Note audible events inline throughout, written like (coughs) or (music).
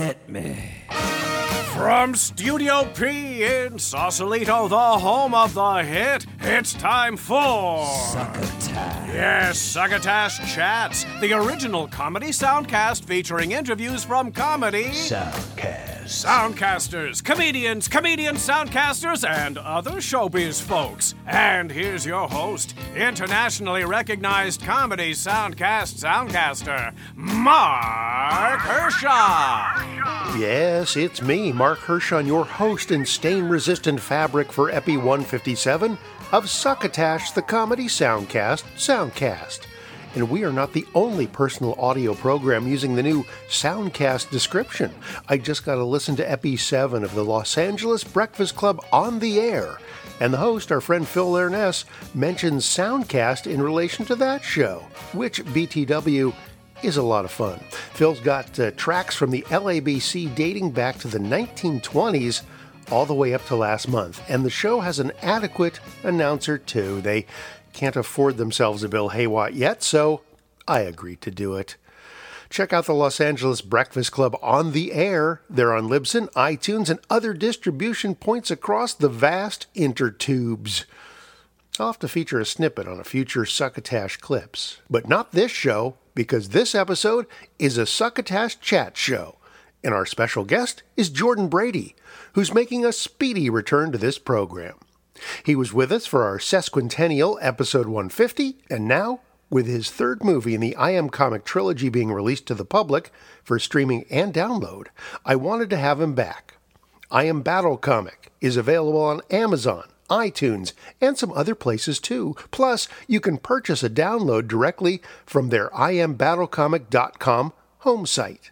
Hit me. From Studio P in Sausalito, the home of the hit, it's time for Succotash. Yes, Succotash Chats, the original comedy soundcast featuring interviews from comedy Soundcast. Soundcasters, comedians, comedian soundcasters, and other showbiz folks. And here's your host, internationally recognized comedy soundcast soundcaster, Mark Hershaw. Yes, it's me, Mark Hershon, your host in stain resistant fabric for Epi 157 of Succotash, the comedy soundcast, Soundcast. And we are not the only personal audio program using the new Soundcast description. I just got to listen to Epi 7 of the Los Angeles Breakfast Club on the air. And the host, our friend Phil Ernest, mentions Soundcast in relation to that show, which BTW is a lot of fun. Phil's got uh, tracks from the LABC dating back to the 1920s all the way up to last month, and the show has an adequate announcer too. They can't afford themselves a Bill Haywatt yet, so I agreed to do it. Check out the Los Angeles Breakfast Club on the air. They're on Libsyn, iTunes, and other distribution points across the vast intertubes. I'll have to feature a snippet on a future Succotash Clips. But not this show, because this episode is a Succotash Chat show. And our special guest is Jordan Brady, who's making a speedy return to this program. He was with us for our sesquicentennial episode 150, and now, with his third movie in the I Am Comic trilogy being released to the public for streaming and download, I wanted to have him back. I Am Battle Comic is available on Amazon, iTunes, and some other places too. Plus, you can purchase a download directly from their IamBattleComic.com home site.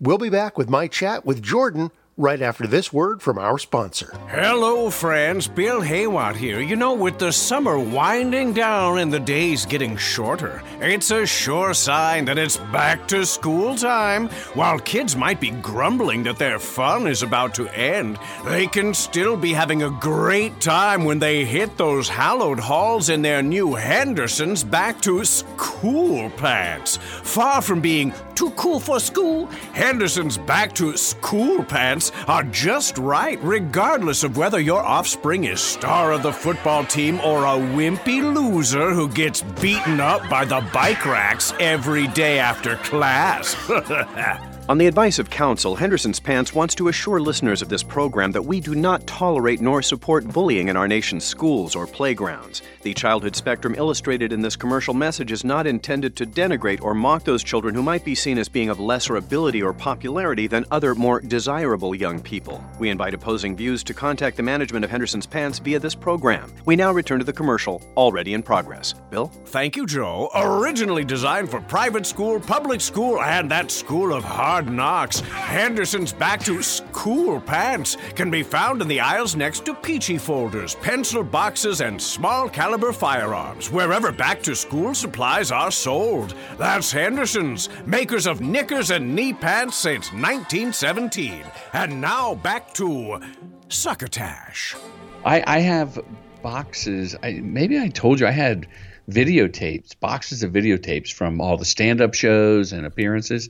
We'll be back with my chat with Jordan right after this word from our sponsor. Hello, friends. Bill Haywatt here. You know, with the summer winding down and the days getting shorter, it's a sure sign that it's back to school time. While kids might be grumbling that their fun is about to end, they can still be having a great time when they hit those hallowed halls in their new Henderson's back to school pants. Far from being too cool for school, Henderson's back to school pants are just right, regardless of whether your offspring is star of the football team or a wimpy loser who gets beaten up by the bike racks every day after class. (laughs) On the advice of counsel, Henderson's Pants wants to assure listeners of this program that we do not tolerate nor support bullying in our nation's schools or playgrounds. The childhood spectrum illustrated in this commercial message is not intended to denigrate or mock those children who might be seen as being of lesser ability or popularity than other more desirable young people. We invite opposing views to contact the management of Henderson's Pants via this program. We now return to the commercial, already in progress. Bill? Thank you, Joe. Originally designed for private school, public school, and that school of hard knocks, Henderson's Back to School Pants can be found in the aisles next to peachy folders, pencil boxes, and small caliber firearms, wherever back to school supplies are sold. That's Henderson's, makers of knickers and knee pants since 1917. And now back to Succotash. I, I have boxes. I, maybe I told you I had videotapes, boxes of videotapes from all the stand-up shows and appearances,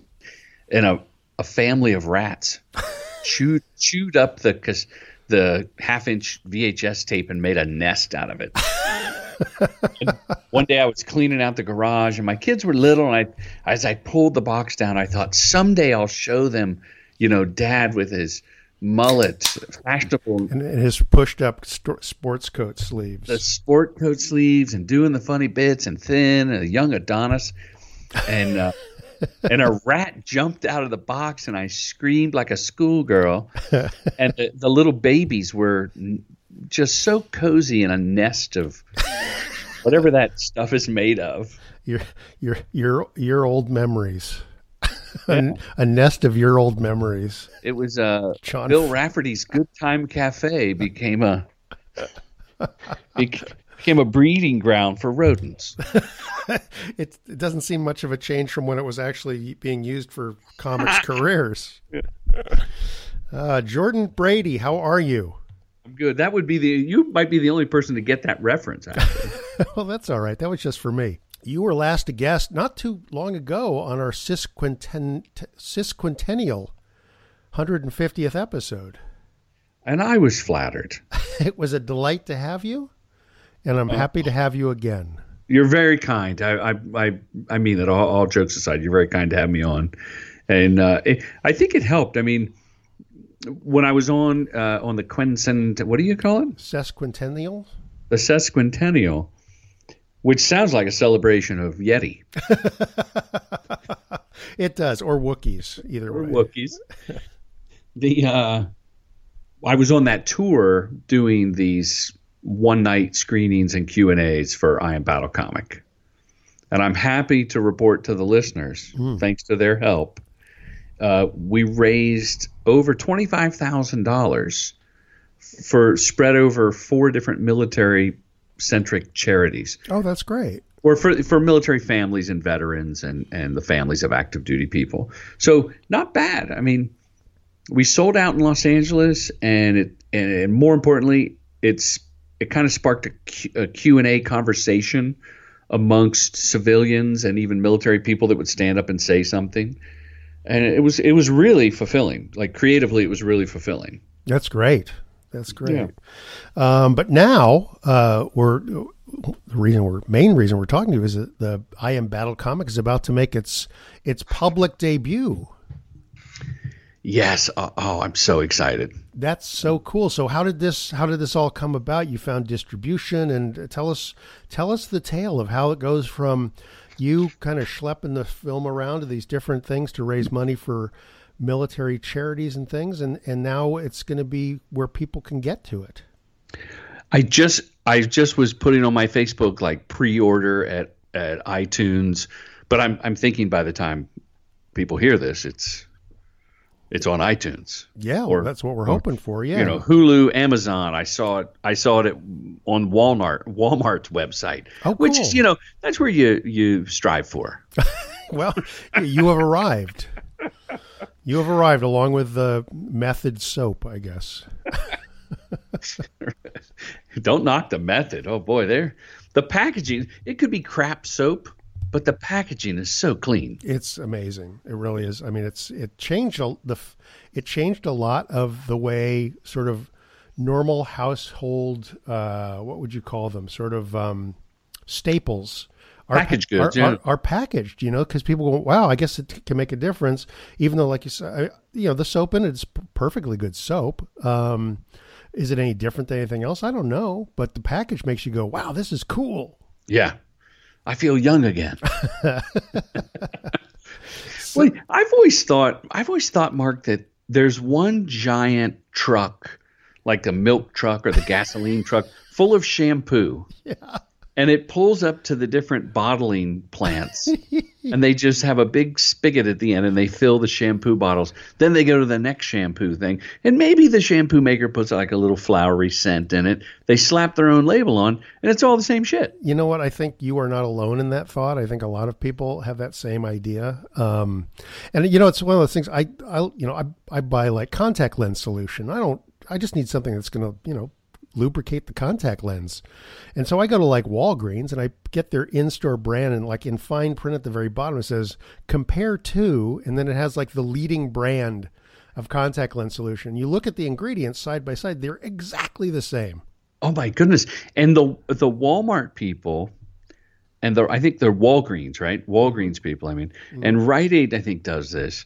and a, a family of rats (laughs) chewed chewed up the cause the half-inch VHS tape and made a nest out of it. One day I was cleaning out the garage, and my kids were little, and I as I pulled the box down, I thought someday I'll show them, you know, Dad with his mullet, fashionable And his pushed up st- sports coat sleeves. the sport coat sleeves and doing the funny bits and thin and a young Adonis, and uh, and a rat jumped out of the box and I screamed like a schoolgirl, (laughs) and the, the little babies were n- just so cozy in a nest of whatever that stuff is made of. your your your your old memories. (laughs) a, a nest of your old memories. It was uh, John Bill Rafferty's Good Time Cafe became a (laughs) became a breeding ground for rodents. (laughs) It, it doesn't seem much of a change from when it was actually being used for comics (laughs) careers. Uh, Jordan Brady, how are you? I'm good. That would be the you might be the only person to get that reference. Actually. (laughs) well, that's all right. That was just for me. You were last a guest not too long ago on our sesquinten- sesquicentennial 150th episode. And I was flattered. It was a delight to have you, and I'm happy to have you again. You're very kind. I I I, I mean that. All, all jokes aside, you're very kind to have me on, and uh, it, I think it helped. I mean, when I was on uh, on the quincent, what do you call it? Sesquicentennial? The sesquicentennial, which sounds like a celebration of Yeti (laughs) It does, or Wookiees, either or way. Wookiees. the uh, I was on that tour doing these one night screenings and Q and A's for I Am Battle Comic, and I'm happy to report to the listeners, thanks to their help, uh, we raised over twenty five thousand dollars for spread over four different military centric charities Oh, that's great. or for for military families and veterans and and the families of active duty people. So not bad. I mean, we sold out in Los Angeles, and it and, and more importantly, it's it kind of sparked a Q- a Q and A conversation amongst civilians and even military people that would stand up and say something. And it was it was really fulfilling. Like creatively, it was really fulfilling. That's great. That's great. Um, but now uh, we're the reason we're main reason we're talking to you is that the I Am Battle comic is about to make its its public debut. Yes. Oh, oh I'm so excited. That's so cool. So how did this how did this all come about? You found distribution and uh, tell us tell us the tale of how it goes from you kind of schlepping the film around to these different things to raise money for military charities and things and and now it's going to be where people can get to it. I just I just was putting on my Facebook like pre-order at at iTunes, but I'm I'm thinking by the time people hear this, it's it's on iTunes. Yeah, well, Or- that's what we're hoping for. Yeah. You know, Hulu, Amazon. I saw it. I saw it at, on Walmart Walmart's website, Oh, cool. which is you know that's where you you strive for. (laughs) Well, you have arrived. You have arrived along with the method soap, I guess. (laughs) Don't knock the method. Oh boy, there the packaging. It could be crap soap, but the packaging is so clean. It's amazing. It really is. I mean, it's it changed a, the it changed a lot of the way sort of normal household uh, what would you call them? Sort of um, staples. Are, Packaged goods, are, yeah. are, are packaged, you know, because people go, "Wow, I guess it can make a difference." Even though, like you said, you know, the soap in it's perfectly good soap. Um, is it any different than anything else? I don't know, but the package makes you go, "Wow, this is cool." Yeah. I feel young again. (laughs) well, I've always thought I've always thought, Mark, that there's one giant truck, like the milk truck or the gasoline truck, full of shampoo. (laughs) Yeah. And it pulls up to the different bottling plants, and they just have a big spigot at the end, and they fill the shampoo bottles. Then they go to the next shampoo thing, and maybe the shampoo maker puts like a little flowery scent in it. They slap their own label on, and it's all the same shit. You know what? I think you are not alone in that thought. I think a lot of people have that same idea. Um, and you know, it's one of those things. I, I, you know, I, I buy like contact lens solution. I don't. I just need something that's going to, you know, lubricate the contact lens. And so I go to like Walgreens and I get their in-store brand and like in fine print at the very bottom it says compare to, and then it has like the leading brand of contact lens solution. You look at the ingredients side by side; they're exactly the same. Oh my goodness! And the the Walmart people, and the I think they're Walgreens, right? Walgreens people. I mean, mm-hmm. and Rite Aid, I think, does this,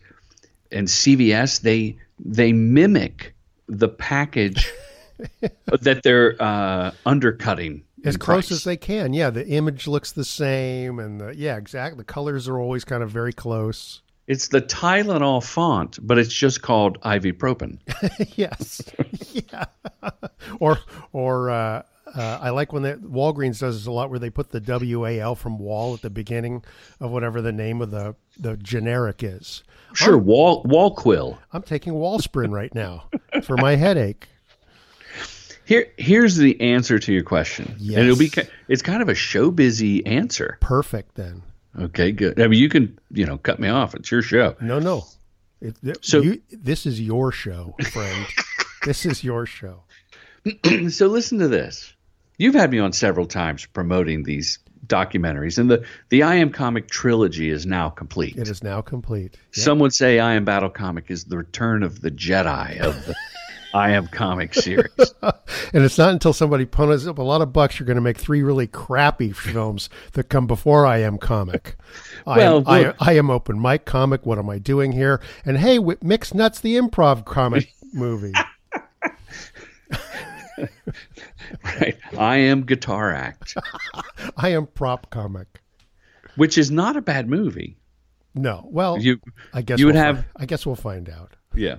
and CVS they they mimic the package (laughs) (laughs) that they're uh, undercutting as close price. as they can. Yeah, the image looks the same, and the, yeah, exactly. The colors are always kind of very close. It's the Tylenol font, but it's just called ibuprofen. (laughs) yes, (laughs) yeah. or or uh, uh, I like when that Walgreens does this a lot, where they put the W A L from wall at the beginning of whatever the name of the the generic is. Sure, Wall Walquill. I'm taking Wallsprin right now for my headache. Here, here's the answer to your question, and it'll be it's kind of a show busy answer. Perfect then. Okay, good. I mean, you can you know cut me off. It's your show. No, no. It, it- So- you, this is your show, friend. (laughs) this is your show. (clears throat) so listen to this. You've had me on several times promoting these documentaries, and the the I Am Comic trilogy is now complete. It is now complete. Yep. Some would say I Am Battle Comic is the return of the Jedi of the (laughs) I Am Comic series. (laughs) and it's not until somebody ponies up a lot of bucks you're going to make three really crappy films that come before I Am Comic. I, Well, am, I, I am Open Mic Comic. What am I doing here? And hey, Mix Nuts, the improv comic (laughs) movie. right. I Am Guitar Act, (laughs) I am Prop Comic. which is not a bad movie. No, well, You I guess you would we'll have- fi- I guess we'll find out. Yeah.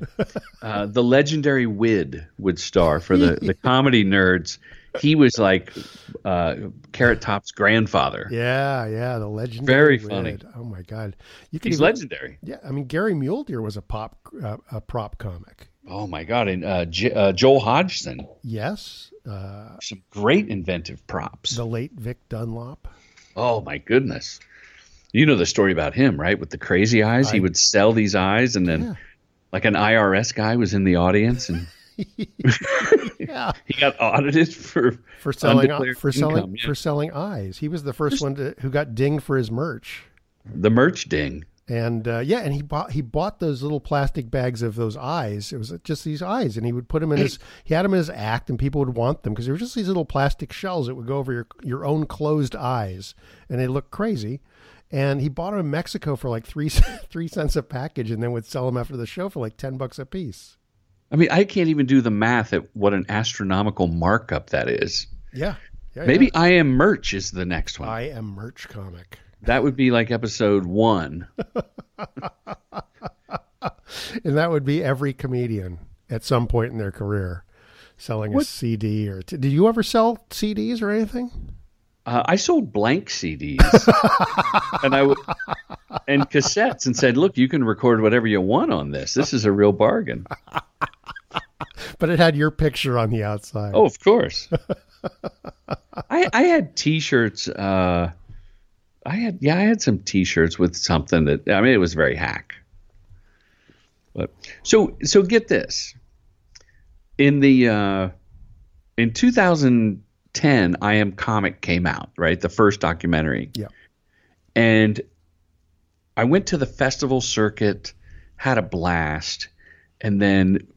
Uh, the legendary Wid would star for the, the (laughs) comedy nerds. He was like uh, Carrot Top's grandfather. Yeah, yeah, the legendary. Very funny. Wid. Oh my God, you can He's even, legendary. Yeah, I mean Gary Mule Deer was a pop uh, a prop comic. Oh my God. And uh, J- uh, Joel Hodgson, Yes, uh, some great inventive props. the late Vic Dunlop. Oh my goodness. You know the story about him, right? With the crazy eyes. he would sell these eyes and then Yeah. Like an IRS guy was in the audience and (laughs) Yeah, (laughs) he got audited for for selling for selling yeah. for selling eyes. He was the first one to, who got dinged for his merch. the merch ding. And uh, yeah, and he bought he bought those little plastic bags of those eyes. It was just these eyes, and he would put them in his. (clears throat) He had them in his act, and people would want them because they were just these little plastic shells that would go over your your own closed eyes, and they look crazy. And he bought them in Mexico for like three (laughs) three cents a package, and then would sell them after the show for like ten bucks a piece. I mean, I can't even do the math at what an astronomical markup that is. Yeah, yeah Maybe I am merch is the next one. I am merch comic, that would be like episode one. (laughs) and that would be every comedian at some point in their career selling a CD or t- did you ever sell CDs or anything? Uh, I sold blank CDs (laughs) and I would and cassettes and said, "Look, you can record whatever you want on this. This is a real bargain." (laughs) But it had your picture on the outside. Oh, of course. (laughs) I I had T-shirts. Uh, I had yeah, I had some T-shirts with something that I mean it was very hack. But so so get this. In the uh, in 2010, I Am Comic came out right, the first documentary. Yeah. And I went to the festival circuit, had a blast, and then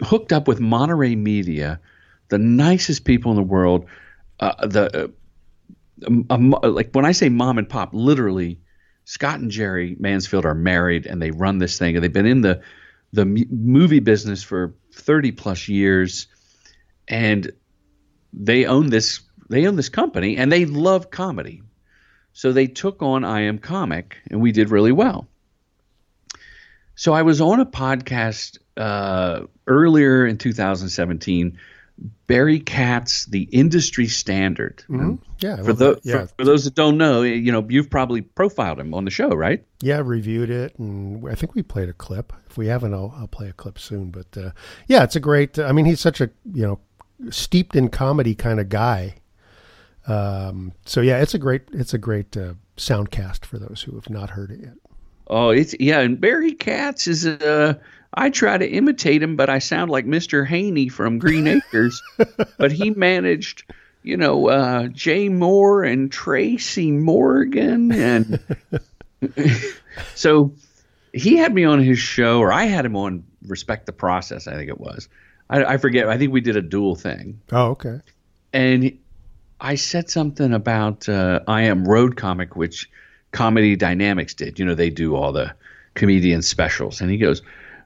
hooked up with Monterey Media, the nicest people in the world. Uh, the uh, um, um, like when I say mom and pop, literally, Scott and Jerry Mansfield are married and they run this thing, and they've been in the the movie business for thirty plus years, and they own this they own this company and they love comedy. So they took on I Am Comic, and we did really well. So I was on a podcast uh, earlier in 2017. Barry Katz, the industry standard. Mhm. Yeah. For, that. yeah. for, for those that don't know, you know, you've probably profiled him on the show, right? yeah, reviewed it, and I think we played a clip. If we haven't, I'll, I'll play a clip soon. But uh, yeah, it's a great. I mean, he's such a you know steeped in comedy kind of guy. Um, so yeah, it's a great it's a great uh, soundcast for those who have not heard it yet. Oh, it's yeah, and Barry Katz is uh I try to imitate him, but I sound like Mr. Haney from Green (laughs) Acres. but he managed, you know, uh Jay Mohr and Tracy Morgan and (laughs) (laughs) so he had me on his show or I had him on Respect the Process, I think it was. I, I forget. I think we did a dual thing Oh, okay. and I said something about uh, I am Road Comic, which Comedy Dynamics did. You know, they do all the comedian specials, and he goes,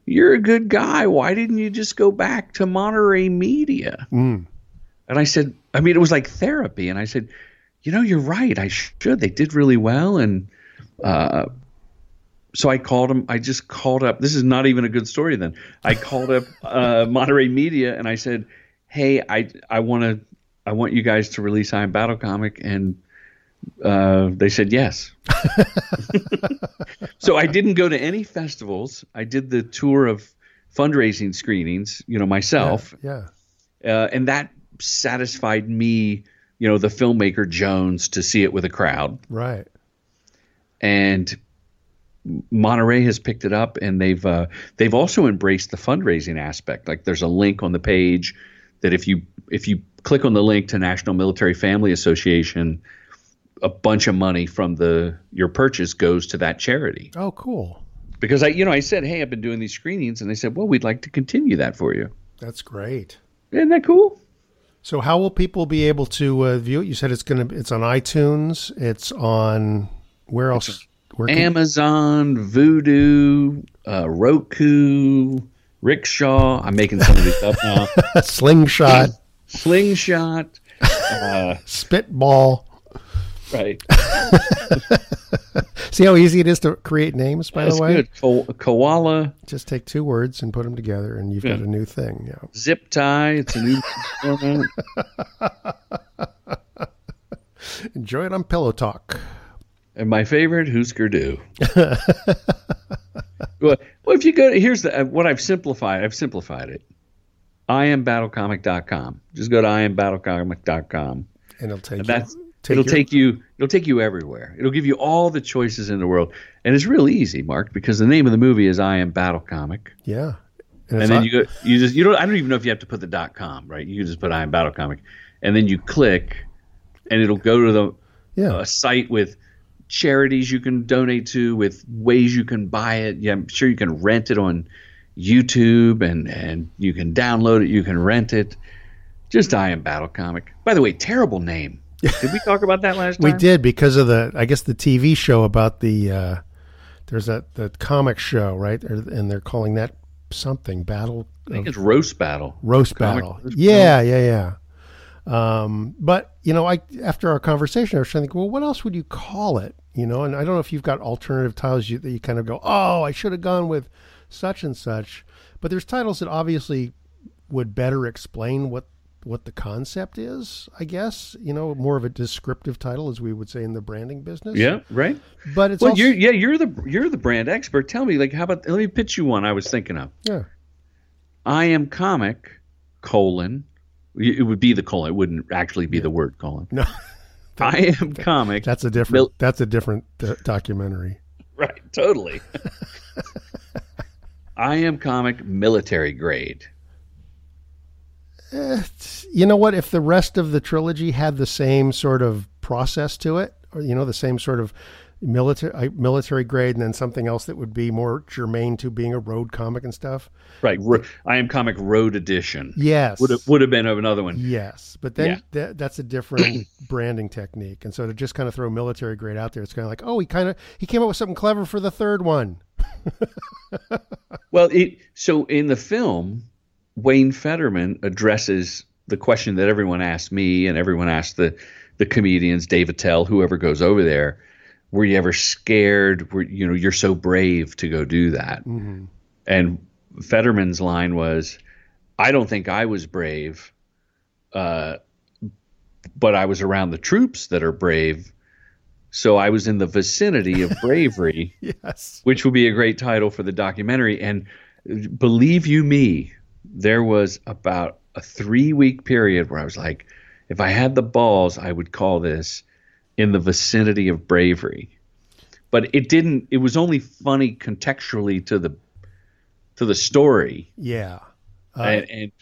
"You're a good guy. Why didn't you just go back to Monterey Media?" Mm. And I said, I mean, it was like therapy, and I said, "You know, you're right. I should. They did really well." And uh, so I called him. I just called up. This is not even a good story. Then I called up uh, (laughs) Monterey Media, and I said, "Hey, I I want to." I want you guys to release I Am Battle Comic, and uh, they said yes. (laughs) so I didn't go to any festivals. I did the tour of fundraising screenings, you know, myself, Yeah. uh, and that satisfied me, you know, the filmmaker Jones to see it with a crowd. Right. And Monterey has picked it up, and they've uh, they've also embraced the fundraising aspect. Like, there's a link on the page that if you if you click on the link to National Military Family Association, a bunch of money from the your purchase goes to that charity. Oh, cool. Because I, you know, I said, hey, I've been doing these screenings, and they said, well, we'd like to continue that for you. That's great. Isn't that cool? So, how will people be able to uh, view it? You said it's going to. It's on iTunes. It's on where else? Where can- Amazon, Vudu, uh, Roku, Rickshaw. I'm making some of these up now. (laughs) Slingshot, Slingshot. Uh, (laughs) Spitball. right. (laughs) See how easy it is to create names. By That's the way, good. Ko- koala, just take two words and put them together, and you've got a new thing. Yeah. zip tie. It's a new format. Enjoy it on Pillow Talk. And my favorite, Husker Du. (laughs) well, well, if you go, here's the, uh, what I've simplified. I've simplified it. IamBattleComic.com. Just go to IamBattleComic.com. And it'll take And you. take it'll your- take you it'll take you everywhere. It'll give you all the choices in the world, and it's real easy, Mark, because the name of the movie is I Am Battle Comic, Yeah. and it's then you go you just you don't I don't even know if you have to put the dot com right. You can just put I Am Battle Comic, and then you click, and it'll go to the yeah. a site with charities you can donate to, with ways you can buy it. Yeah, I'm sure you can rent it on YouTube and and you can download it, you can rent it. Just I am Battle Comic. By the way, terrible name. (laughs) Did we talk about that last time? We did because of the, I guess, the TV show about the. Uh, there's that the comic show, right? And they're calling that something battle I think it's roast battle. roast Comic battle. roast Yeah, yeah, yeah. Um, but you know, I after our conversation, I was trying to think, well, what else would you call it? You know, and I don't know if you've got alternative titles you, that you kind of go, oh, I should have gone with such and such. But there's titles that obviously would better explain what what the concept is. I guess you know, more of a descriptive title, as we would say in the branding business. Yeah, right. but it's Well, also, you're yeah, you're the you're the brand expert. Tell me, like, how about let me pitch you one I was thinking of. yeah, I am comic colon. It would be the colon. It wouldn't actually be the word colon. no, (laughs) I am comic. that's a different Mil- that's a different uh, documentary. Right, totally. (laughs) I am comic military grade. you know what? If the rest of the trilogy had the same sort of process to it, or you know, the same sort of military uh, military grade, and then something else that would be more germane to being a road comic and stuff. Right. Ro- I am comic road edition. Yes, Would have would have been another one. yes, but then Yeah. that, that's a different (coughs) branding technique, and so to just kind of throw military grade out there, it's kind of like, oh, he kind of he came up with something clever for the third one. (laughs) Well, it so in the film, Wayne Federman addresses the question that everyone asked me and everyone asked the the comedians, Dave Attell, whoever goes over there. Were you ever scared? Were you know you're so brave to go do that? And Federman's line was, "I don't think I was brave, uh, but I was around the troops that are brave, so I was in the vicinity of (laughs) bravery." Yes, which would be a great title for the documentary. And believe you me, there was about a three week period where I was like, if I had the balls, I would call this in the vicinity of bravery. But it didn't. It was only funny contextually to the to the story, yeah. Uh, and, and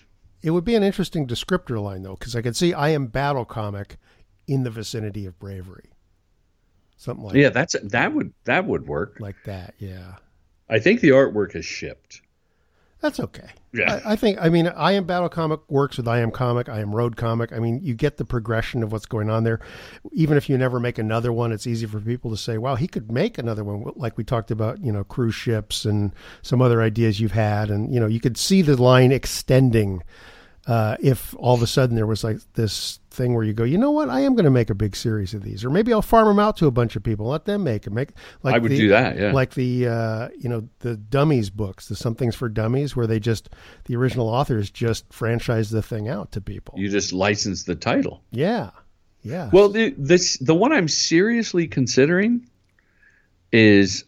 It would be an interesting descriptor line though, because I could see I am battle comic in the vicinity of bravery, something like yeah, that's that would that would work. like that. Yeah, I think the artwork has shipped. That's okay. Yeah. I, I think. I mean, I am battle comic works with I am comic. I am road comic. I mean, you get the progression of what's going on there. Even if you never make another one, it's easy for people to say, "Wow, he could make another one." Like we talked about, you know, cruise ships and some other ideas you've had, and you know, you could see the line extending. Uh, if all of a sudden there was like this thing where you go, you know what, I am going to make a big series of these, or maybe I'll farm them out to a bunch of people, let them make them. Make like I would the- do that. Yeah. like the uh, you know the dummies books, the somethings for dummies, where they just the original authors just franchise the thing out to people. you just license the title. yeah, yeah. Well, the, this the one I'm seriously considering is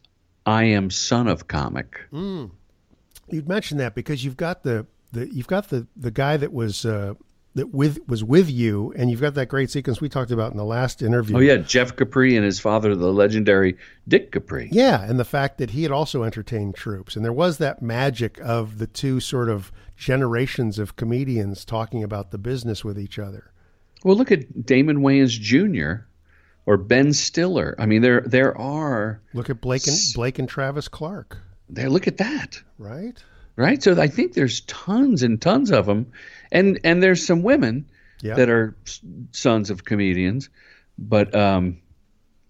I am son of comic. you'd mentioned that because you've got the, the you've got the the guy that was uh, that with was with you, and you've got that great sequence we talked about in the last interview. Oh yeah, Jeff Capri and his father, the legendary Dick Capri. Yeah, and the fact that he had also entertained troops, and there was that magic of the two sort of generations of comedians talking about the business with each other. Well, look at Damon Wayans Jr., or Ben Stiller. I mean, there there are Look at Blake and Blake and Travis Clark, there. Look at that, right? Right? So I think there's tons and tons of them, and and there's some women Yeah. that are sons of comedians, but um,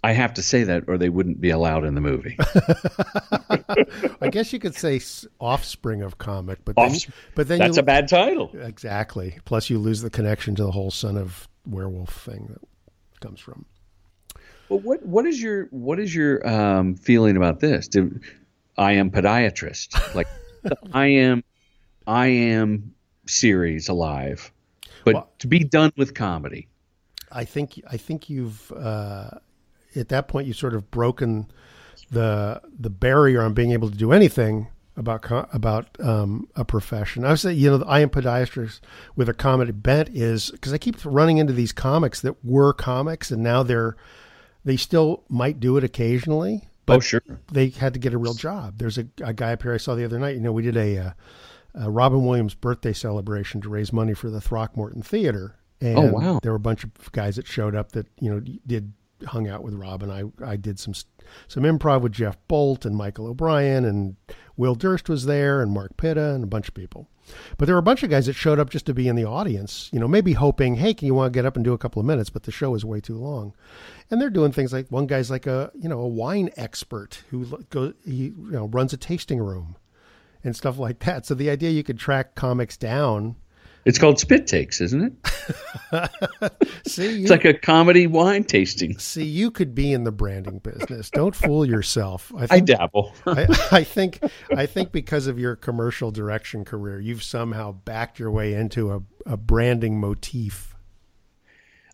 I have to say that, or they wouldn't be allowed in the movie. (laughs) I guess you could say offspring of comic, but then, but then That's you, a bad title. exactly. Plus, you lose the connection to the whole son of werewolf thing that comes from. Well, what what is your what is your um, feeling about this? Do, I am podiatrist, like I am, I am series alive, but Well- to be done with comedy. I think I think you've uh, at that point you've sort of broken the the barrier on being able to do anything about co- about um, a profession. I would say you know I am podiatrist with a comedy bent is because I keep running into these comics that were comics and now they're they still might do it occasionally, but oh sure, they had to get a real job. There's a, a guy up here I saw the other night. You know, we did a, uh a Robin Williams birthday celebration to raise money for the Throckmorton Theater. And Oh, wow. There were a bunch of guys that showed up that you know did hung out with Robin. I I did some some improv with Jeff Bolt and Michael O'Brien and Will Durst was there and Mark Pitta and a bunch of people. But there were a bunch of guys that showed up just to be in the audience, you know, maybe hoping, hey, can you want to get up and do a couple of minutes? But the show is way too long and they're doing things like one guy's like a you know a wine expert who goes he you know runs a tasting room and stuff like that so the idea you could track comics down it's called spit takes, isn't it? (laughs) see you, It's like a comedy wine tasting. see you could be in the branding business don't fool yourself i I dabble. I, (laughs) I think I think because of your commercial direction career you've somehow backed your way into a, a branding motif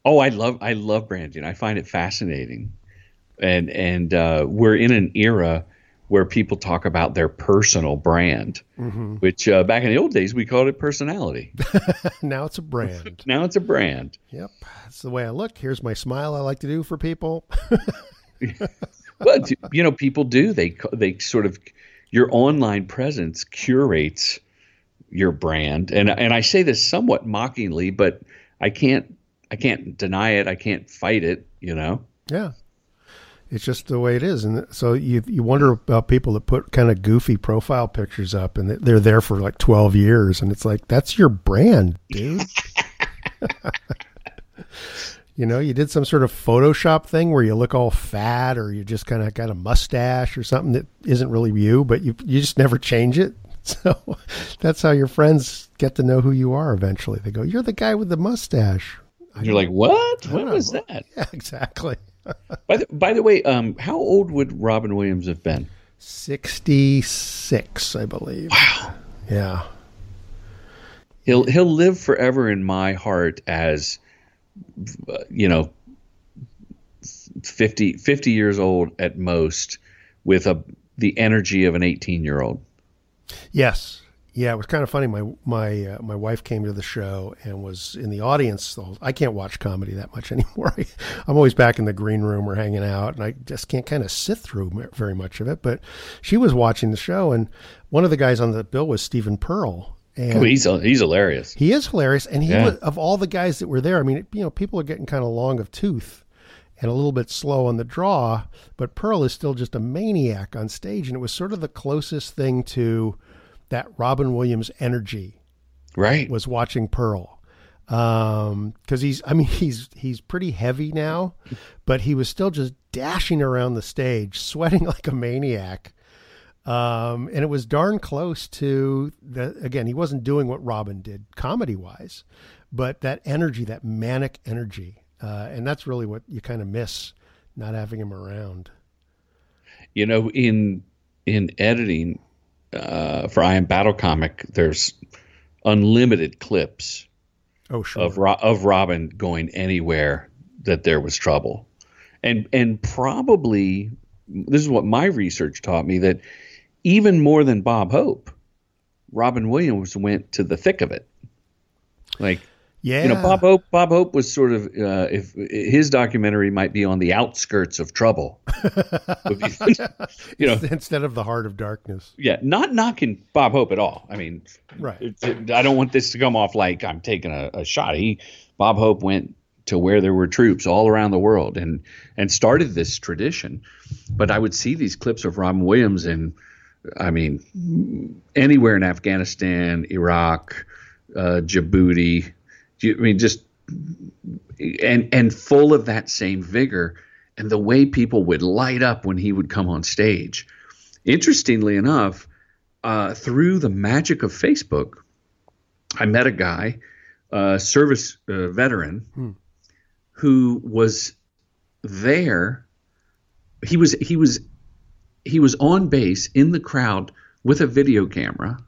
Oh, I love I love branding. I find it fascinating, and and uh, we're in an era where people talk about their personal brand, which uh, back in the old days we called it personality. (laughs) now it's a brand (laughs) now it's a brand. yep that's the way i look here's my smile i like to do for people (laughs) But you know, people do they they sort of your online presence curates your brand, and and I say this somewhat mockingly, but I can't I can't deny it. I can't fight it. You know. Yeah. It's just the way it is. And so you you wonder about people that put kind of goofy profile pictures up and they're there for like 12 years and it's like that's your brand, dude. (laughs) (laughs) you know, you did some sort of Photoshop thing where you look all fat or you just kind of got a mustache or something that isn't really you, but you you just never change it. (laughs) So that's how your friends get to know who you are eventually. They go, "You're the guy with the mustache." You're like, what? What was that? Yeah, exactly. By the, by the way, um, how old would Robin Williams have been? 66, I believe. Wow. Yeah. He'll he'll live forever in my heart as, you know, 50, 50 years old at most, with a the energy of an eighteen year old. Yes. Yeah, it was kind of funny. My my uh, my wife came to the show and was in the audience. The whole, I can't watch comedy that much (laughs) anymore. I, I'm always back in the green room or hanging out, and I just can't kind of sit through very much of it. But she was watching the show, and one of the guys on the bill was Stephen Pearl, and Oh, he's he's hilarious. He is hilarious, and he Yeah. was, of all the guys that were there. I mean, you know, people are getting kind of long of tooth and a little bit slow on the draw, but Pearl is still just a maniac on stage, and it was sort of the closest thing to that Robin Williams energy Right. was watching Pearl. Um, cause he's, I mean, (laughs) he's, he's pretty heavy now, but he was still just dashing around the stage, sweating (laughs) like a maniac. Um, and it was darn close to the, again, he wasn't doing what Robin did comedy wise, but that energy, that manic energy. Uh, and that's really what you kind of miss not having him around. You know, in in editing uh, for I Am Battle Comic, there's unlimited clips Oh, sure. of Ro- of Robin going anywhere that there was trouble, and and probably this is what my research taught me that even more than Bob Hope, Robin Williams went to the thick of it. Like yeah. you know, Bob Hope Bob Hope was sort of uh, if his documentary might be on the outskirts of trouble. (laughs) (laughs) You know, instead of the heart of darkness. yeah, not knocking Bob Hope at all. I mean, Right. it, I don't want this to come off like I'm taking a, a shot. He, Bob Hope went to where there were troops all around the world and and started this tradition. But I would see these clips of Robin Williams and I mean anywhere in Afghanistan, Iraq, uh, Djibouti, I mean just and and full of that same vigor and the way people would light up when he would come on stage. Interestingly enough, uh, through the magic of Facebook, I met a guy, a service uh, veteran, hmm. who was there. He was he was he was on base in the crowd with a video camera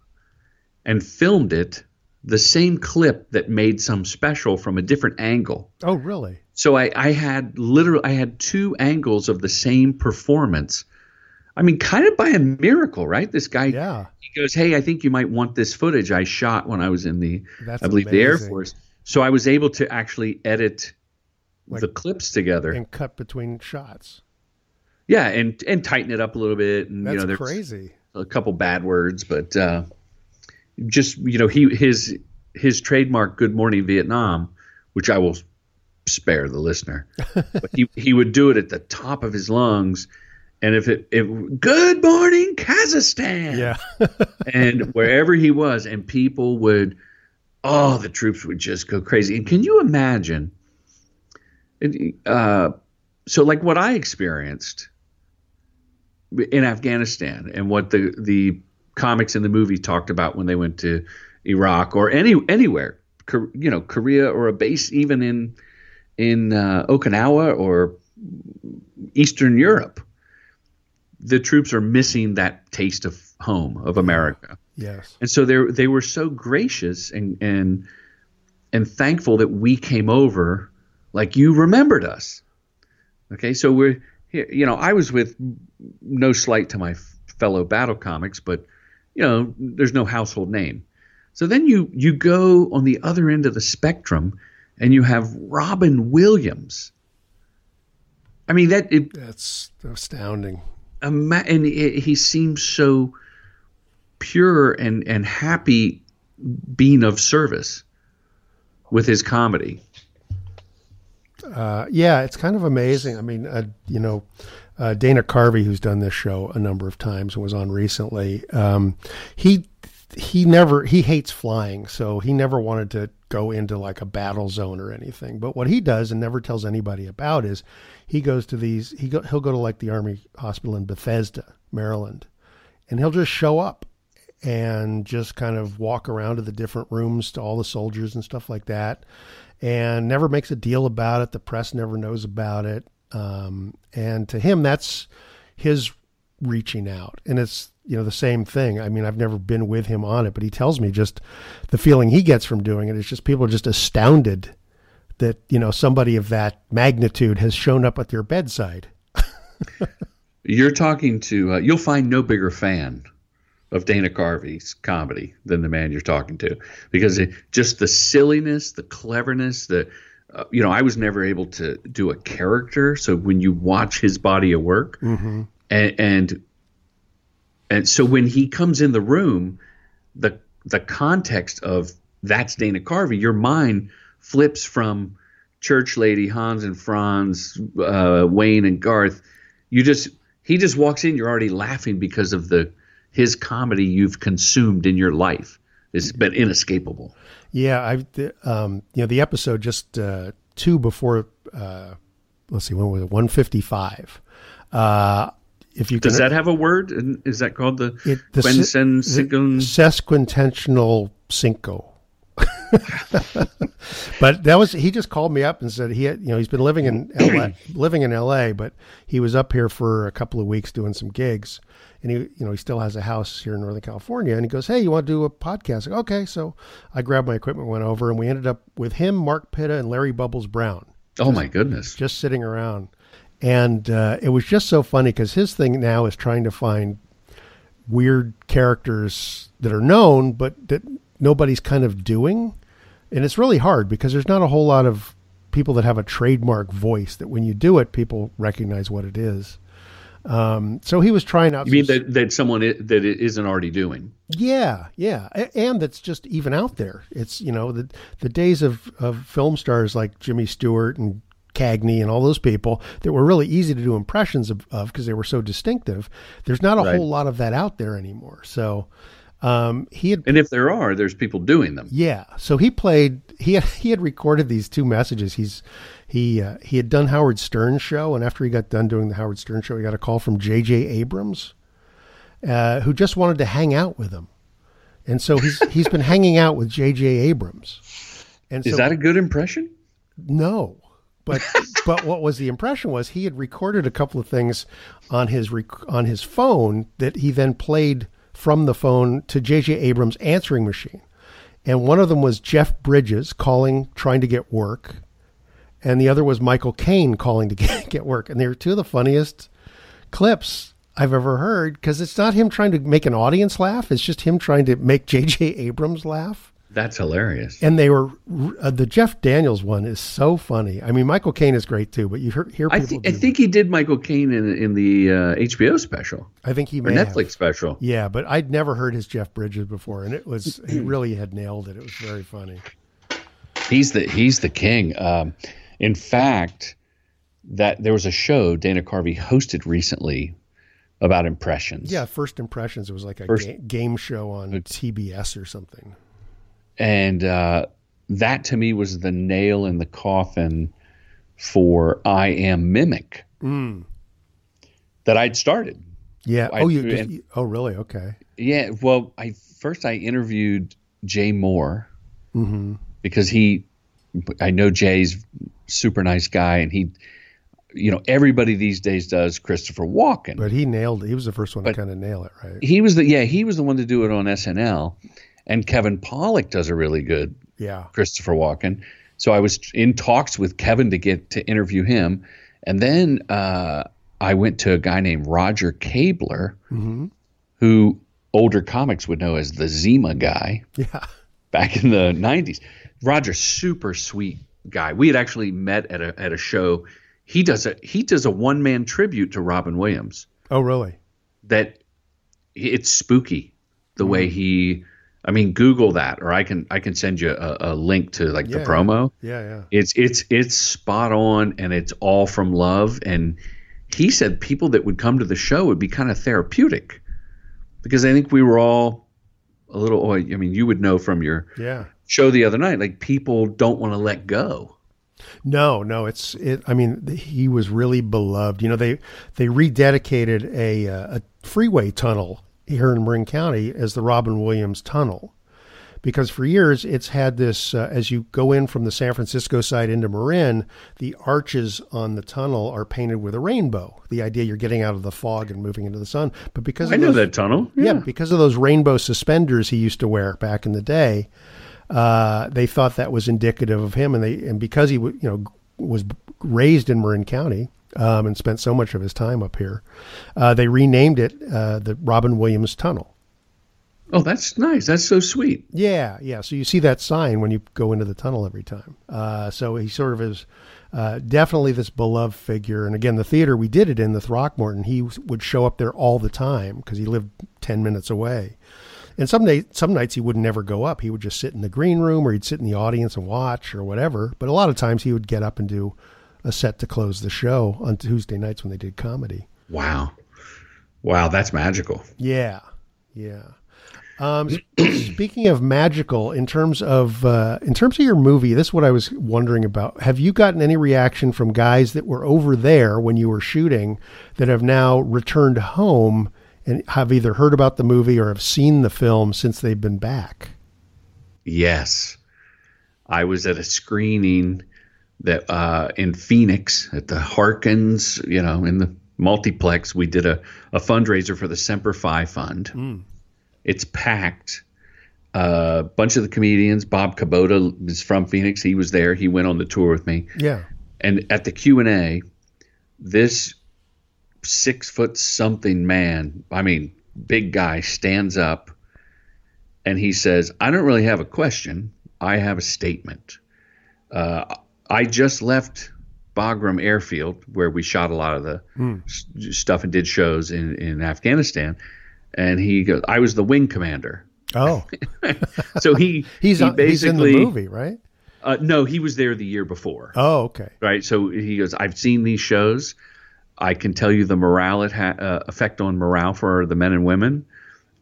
and filmed it the same clip that made some special from a different angle. Oh, really? So I, I had literally I had two angles of the same performance. I mean, kind of by a miracle, right? This guy, yeah. he goes, "Hey, I think you might want this footage I shot when I was in the, That's I believe, amazing. the Air Force." So I was able to actually edit like, the clips together and cut between shots. Yeah, and and tighten it up a little bit. And That's you know, there's crazy. A couple bad words, but uh, just you know he his his trademark "Good Morning Vietnam," which I will spare the listener, (laughs) but he he would do it at the top of his lungs, and if it if "Good Morning Kazakhstan," yeah, (laughs) and wherever he was, and people would, oh, the troops would just go crazy. And can you imagine? Uh, so like what I experienced in Afghanistan and what the the comics in the movie talked about when they went to Iraq or any anywhere, you know, Korea or a base even in in uh, Okinawa or Eastern Europe. The troops are missing that taste of home of America. Yes, and so they they were so gracious and and and thankful that we came over, like you remembered us. Okay, so we're here. You know, I was with no slight to my fellow battle comics, but you know, there's no household name. So then you you go on the other end of the spectrum, and you have Robin Williams. I mean that it, that's astounding. and it, he seems so pure and and happy being of service with his comedy. Uh, yeah, it's kind of amazing. I mean, uh, you know, uh, Dana Carvey, who's done this show a number of times and was on recently, um, he he never he hates flying, so he never wanted to go into like a battle zone or anything. But what he does and never tells anybody about is he goes to these he go, he'll go to like the army hospital in Bethesda, Maryland, and he'll just show up and just kind of walk around to the different rooms to all the soldiers and stuff like that and never makes a deal about it the press never knows about it um, and to him, that's his reaching out. And it's, you know, the same thing. I mean, I've never been with him on it, but he tells me just the feeling he gets from doing it. is just people are just astounded that, you know, somebody of that magnitude has shown up at their bedside. (laughs) you're talking to, uh, you'll find no bigger fan of Dana Carvey's comedy than the man you're talking to because it, just the silliness, the cleverness, the, uh, you know, I was never able to do a character. So when you watch his body of work, mm-hmm. and, and and so when he comes in the room, the the context of that's Dana Carvey, your mind flips from church lady Hans and Franz, uh, Wayne and Garth. You just he just walks in, you're already laughing because of the his comedy you've consumed in your life. It's been inescapable. Yeah, I um, you know the episode just uh, two before uh, let's see when was it one fifty five. Uh, if you does can, that have a word? Is that called the, it, the sesquitentional cinco? (laughs) but that was he just called me up and said he had you know he's been living in (clears throat) LA, living in LA, but he was up here for a couple of weeks doing some gigs, and he you know he still has a house here in Northern California, and he goes, hey, you want to do a podcast? okay, so I grabbed my equipment, went over, and we ended up with him, Mark Pitta, and Larry Bubbles Brown. Oh just, my goodness! Just sitting around, and uh, it was just so funny because his thing now is trying to find weird characters that are known, but that nobody's kind of doing and it's really hard because there's not a whole lot of people that have a trademark voice that when you do it, people recognize what it is. Um, so he was trying out. You mean that, that someone i- that it isn't already doing? Yeah, yeah, and that's just even out there. It's you know the the days of of film stars like Jimmy Stewart and Cagney and all those people that were really easy to do impressions of because they were so distinctive. There's not a Right. whole lot of that out there anymore. So um, he had And if there are, there's people doing them. yeah. So he played. He had, he had recorded these two messages. He's he uh, he had done Howard Stern show, and after he got done doing the Howard Stern show, he got a call from J.J. Abrams, uh, who just wanted to hang out with him, and so he's (laughs) he's been hanging out with J.J. Abrams. And Is that a good impression? no? But (laughs) but what was the impression was he had recorded a couple of things on his rec- on his phone that he then played from the phone to J.J. Abrams' answering machine, and one of them was Jeff Bridges calling trying to get work, and the other was Michael Caine calling to (laughs) get, get work, and they were two of the funniest clips I've ever heard because it's not him trying to make an audience laugh; it's just him trying to make J.J. Abrams laugh. That's hilarious. And they were uh, the Jeff Daniels one is so funny. I mean, Michael Caine is great too, but you hear, hear I, people. I do- think he did Michael Caine in in the uh, HBO special I think he or may Netflix have. special. Yeah, but I'd never heard his Jeff Bridges before, and it was he really had nailed it. It was very funny. He's the he's the king. Um, in fact, that there was a show Dana Carvey hosted recently about impressions. Yeah, first impressions. It was like a First- ga- game show on TBS or something. And uh, that to me was the nail in the coffin for I am mimic that I'd started. Yeah. I- oh, you. Just, and- oh, really? Okay. Yeah, well, I first I interviewed Jay Mohr because he, I know Jay's super nice guy, and he, you know, everybody these days does Christopher Walken. But he nailed it. He was the first one But- to kind of nail it, right? he was the yeah he was the one to do it on SNL, and Kevin Pollak does a really good Yeah. Christopher Walken. So I was in talks with Kevin to get to interview him, and then uh, I went to a guy named Roger Kabler, who older comics would know as the Zima guy Yeah. back in the '90s. Roger, super sweet guy. We had actually met at a at a show. He does a he does a one man tribute to Robin Williams Oh, really? that it's spooky the way he I mean Google that or I can I can send you a, a link to like the promo. Yeah. Yeah. It's it's it's spot on and it's all from love and he said people that would come to the show would be kind of therapeutic because I think we were all a little oh, I mean you would know from your Yeah. show the other night like people don't want to let go. No, no, it's it. I mean, he was really beloved. You know, they they rededicated a uh, a freeway tunnel here in Marin County as the Robin Williams Tunnel, because for years it's had this. Uh, as you go in from the San Francisco side into Marin, the arches on the tunnel are painted with a rainbow. The idea you're getting out of the fog and moving into the sun, but because I of know those- that tunnel. yeah, because of those rainbow suspenders he used to wear back in the day, uh, they thought that was indicative of him, and they and because he w- you know was raised in Marin County um, and spent so much of his time up here, uh, they renamed it uh, the Robin Williams Tunnel. Oh, that's nice. That's so sweet. Yeah, yeah. So you see that sign when you go into the tunnel every time. Uh, so he sort of is uh, definitely this beloved figure. And again, the theater we did it in, the Throckmorton, he would show up there all the time because he lived ten minutes away. And some day, some nights he would never go up. He would just sit in the green room, or he'd sit in the audience and watch, or whatever. But a lot of times he would get up and do a set to close the show on Tuesday nights when they did comedy. Wow. Wow, that's magical. Yeah, yeah. Um, (clears throat) speaking of magical, in terms of uh, in terms of your movie, this is what I was wondering about. Have you gotten any reaction from guys that were over there when you were shooting that have now returned home and have either heard about the movie or have seen the film since they've been back? Yes. I was at a screening that uh, in Phoenix at the Harkins, you know, in the multiplex. We did a, a fundraiser for the Semper Fi Fund. It's packed. A bunch of the comedians. Bob Cabota is from Phoenix. He was there. He went on the tour with me. Yeah, And at the Q and A, this six foot something man, I mean, big guy, stands up and he says, I don't really have a question. I have a statement. Uh, I just left Bagram Airfield, where we shot a lot of the s- stuff and did shows in, in Afghanistan. And he goes, I was the wing commander. Oh, (laughs) So he (laughs) he's he on, he's in the movie, right? Uh, no, he was there the year before. Oh, okay. right? So he goes, I've seen these shows. I can tell you the morale it ha- uh, effect on morale for the men and women.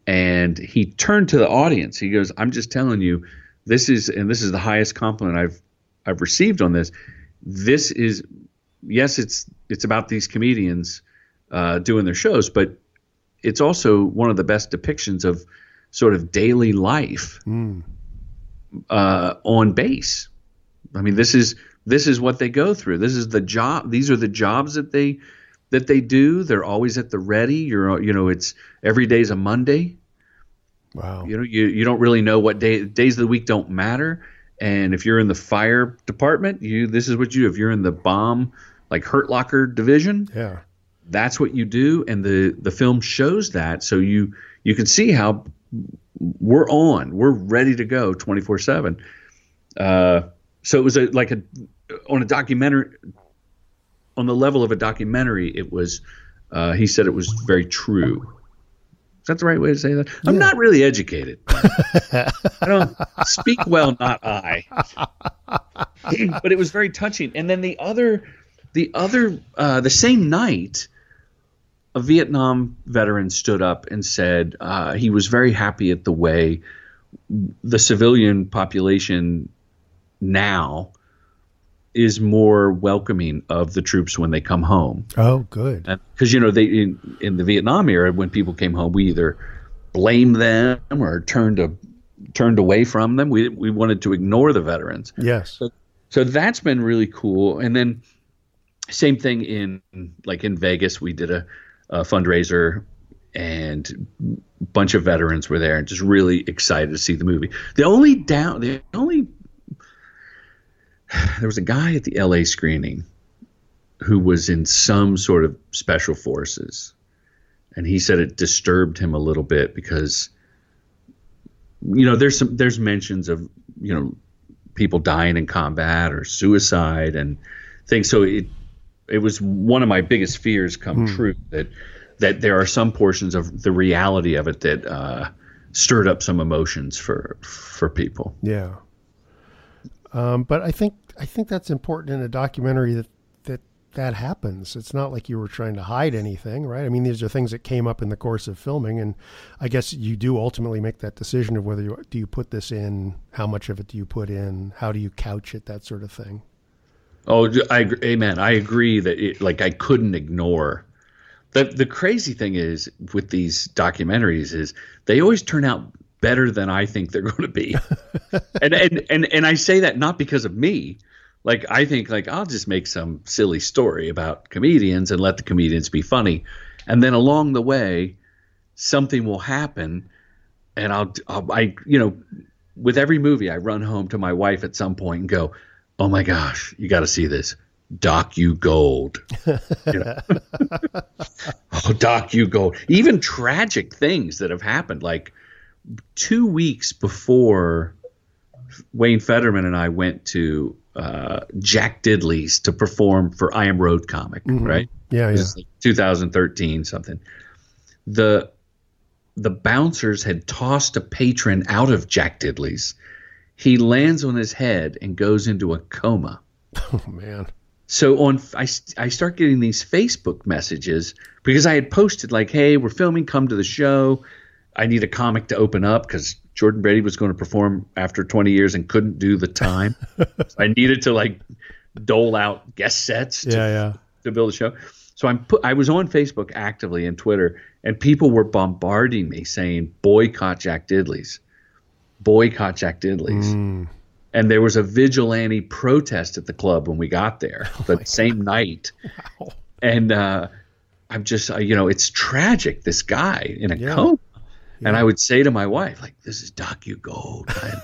And he turned to the audience. He goes, I'm just telling you, this is, and this is the highest compliment I've I've received on this. This is, yes, it's it's about these comedians uh, doing their shows, but it's also one of the best depictions of sort of daily life uh, on base. I mean, this is this is what they go through. This is the job. These are the jobs that they that they do. They're always at the ready. You're you know, it's every day's a Monday. Wow. You know, you you don't really know what day days of the week don't matter. And if you're in the fire department, you this is what you do. If you're in the bomb like Hurt Locker division, Yeah. that's what you do. And the the film shows that. So you you can see how we're on. We're ready to go 24 7 uh so it was a like a on a documentary on the level of a documentary it was uh he said it was very true that the right way to say that? I'm not really educated. (laughs) I don't speak well not i. (laughs) But it was very touching. And then the other the other uh the same night a Vietnam veteran stood up and said uh, he was very happy at the way the civilian population now is more welcoming of the troops when they come home. Oh, good. Because you know they in, in the Vietnam era, when people came home, we either blamed them or turned a, turned away from them. We we wanted to ignore the veterans. Yes. So that's been really cool. And then same thing in like in Vegas, we did a, a fundraiser and a bunch of veterans were there and just really excited to see the movie. The only down the only (sighs) there was a guy at the LA screening who was in some sort of special forces. And he said it disturbed him a little bit because you know, there's some there's mentions of, you know, people dying in combat or suicide and things. So it it was one of my biggest fears come true that that there are some portions of the reality of it that uh, stirred up some emotions for for people. Yeah. Um, but I think I think that's important in a documentary that that that happens. It's not like you were trying to hide anything, right? I mean, these are things that came up in the course of filming, and I guess you do ultimately make that decision of whether you do you put this in, how much of it do you put in, how do you couch it, that sort of thing. Oh, I amen. I agree that it, like I couldn't ignore. The the crazy thing is with these documentaries is they always turn out better than I think they're (laughs) going to be. and, and and and I say that not because of me. Like I think like I'll just make some silly story about comedians and let the comedians be funny. And then along the way something will happen and I'll, I'll I you know with every movie I run home to my wife at some point and go, "Oh my gosh, you got to see this. Doc you gold." (laughs) You know? (laughs) oh, Doc you gold. Even tragic things that have happened like 2 weeks before Wayne Federman and I went to uh, Jack Diddley's to perform for I Am Road comic, right? Yeah, yeah. like 2013 something. The the bouncers had tossed a patron out of Jack Diddley's. He lands on his head and goes into a coma. (laughs) Oh man. So on, I, I start getting these Facebook messages because I had posted like, "Hey, we're filming. Come to the show. I need a comic to open up because Jordan Brady was going to perform after 20 years and couldn't do the time. (laughs) so I needed to like dole out guest sets to, Yeah, yeah. to build a show. So I'm put, I was on Facebook actively and Twitter, and people were bombarding me saying, "Boycott Jack Diddley's, boycott Jack Diddley's." And there was a vigilante protest at the club when we got there (laughs) the same night. Wow. And uh, I'm just, uh, you know, it's tragic. This guy in a Yeah. And I would say to my wife, like, "This is Doc U Gold. I am,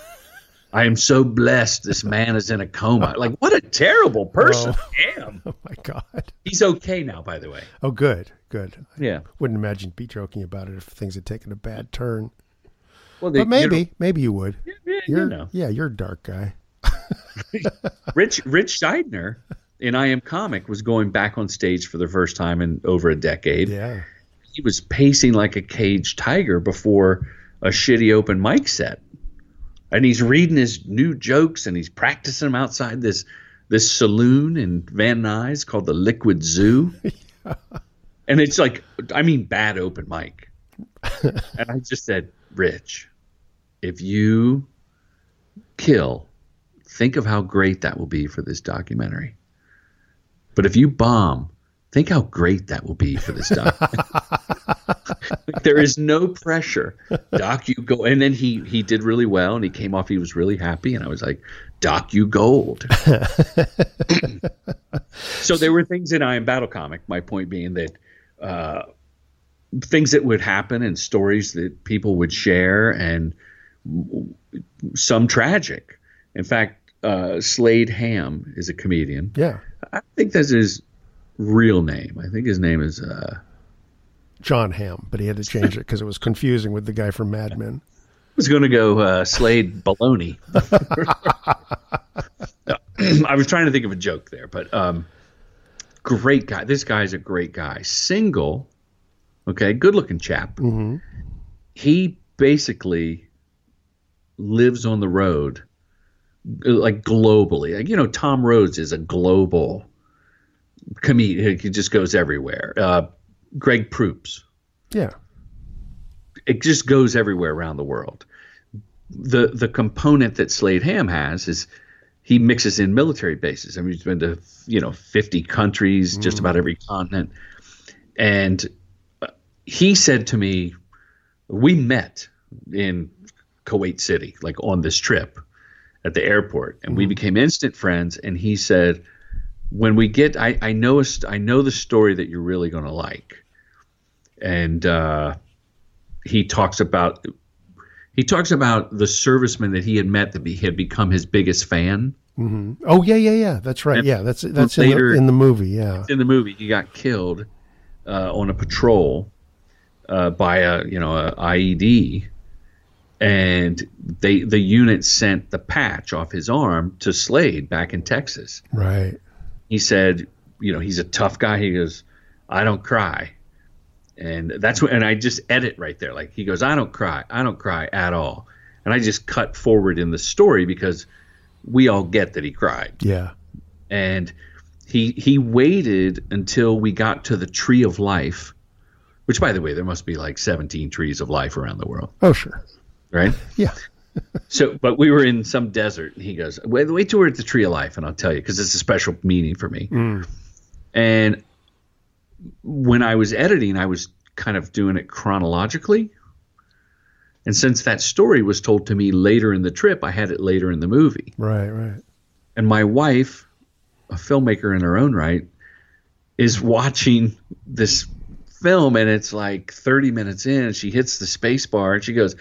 I am so blessed. This man is in a coma. Like, what a terrible person oh. I am. (laughs) Oh my god. He's okay now, by the way. Oh, good, good. Yeah. Wouldn't imagine be joking about it if things had taken a bad turn. Well, they, But maybe, maybe you would. yeah, You're, you know. yeah, you're a dark guy. (laughs) Rich Rich Shydner in I Am Comic was going back on stage for the first time in over a decade. Yeah. He was pacing like a caged tiger before a shitty open mic set. And he's reading his new jokes and he's practicing them outside this this saloon in Van Nuys called the Liquid Zoo. (laughs) and it's like I mean bad open mic. (laughs) and I just said, Rich, if you kill, think of how great that will be for this documentary. But if you bomb, think how great that will be for this documentary. (laughs) there is no pressure. Doc, you go. And then he he did really well, and he came off. He was really happy, and I was like, Doc, you gold. (laughs) so there were things in I Am Battle comic. My point being that. Uh, things that would happen and stories that people would share and some tragic. In fact, uh, Slade Ham is a comedian. Yeah. I think this his real name. I think his name is uh, John Hamm, but he had to change it because it was confusing with the guy from Mad Men. I was going to go uh, Slade Baloney. (laughs) I was trying to think of a joke there, but um, great guy. This guy's a great guy. Single, okay, good looking chap. Mm-hmm. He basically lives on the road like globally. Like, you know, Tom Rhodes is a global comedian. He just goes everywhere. Uh, Greg Proops. Yeah. It just goes everywhere around the world. The the component that Slade Ham has is he mixes in military bases. I mean, he's been to you know 50 countries, just about every continent, and he said to me, we met in Kuwait City, like on this trip at the airport, and we became instant friends. And he said, when we get, I I know a I know the story that you're really going to like, and uh, he talks about. He talks about the serviceman that he had met that he had become his biggest fan. Oh yeah, yeah, yeah. That's right. And Yeah, that's that's in the, in the movie. Yeah. in the movie he got killed uh, on a patrol uh, by a you know a IED, and they the unit sent the patch off his arm to Slade back in Texas. Right. He said, you know, he's a tough guy. He goes, I don't cry, and that's what. And I just edit right there. Like he goes, I don't cry. I don't cry at all. And I just cut forward in the story because we all get that he cried Yeah. and he he waited until we got to the tree of life which by the way there must be like 17 trees of life around the world Oh sure. right Yeah. So but we were in some desert and he goes wait, wait till we're at the tree of life and i'll tell you because it's a special meaning for me mm. and when i was editing i was kind of doing it chronologically and since that story was told to me later in the trip i had it later in the movie Right. Right. and my wife, a filmmaker in her own right, is watching this film and it's like 30 minutes in and she hits the space bar and she goes,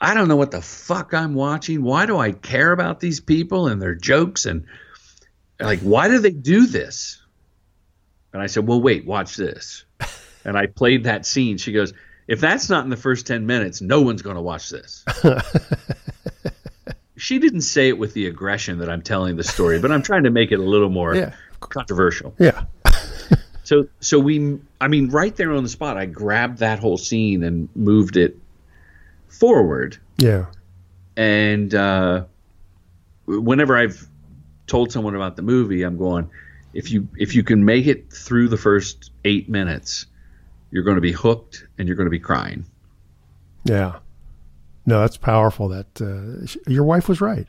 I don't know what the fuck I'm watching. Why do I care about these people and their jokes and like why do they do this? And I said, "Well, wait, watch this." And I played that scene. She goes, "If that's not in the first 10 minutes, no one's going to watch this." (laughs) she didn't say it with the aggression that I'm telling the story, but I'm trying to make it a little more Yeah. controversial. Yeah. (laughs) So so we I mean right there on the spot I grabbed that whole scene and moved it forward Yeah. and uh, whenever I've told someone about the movie I'm going if you if you can make it through the first 8 minutes you're going to be hooked and you're going to be crying. Yeah. No, that's powerful. That uh, sh- your wife was right.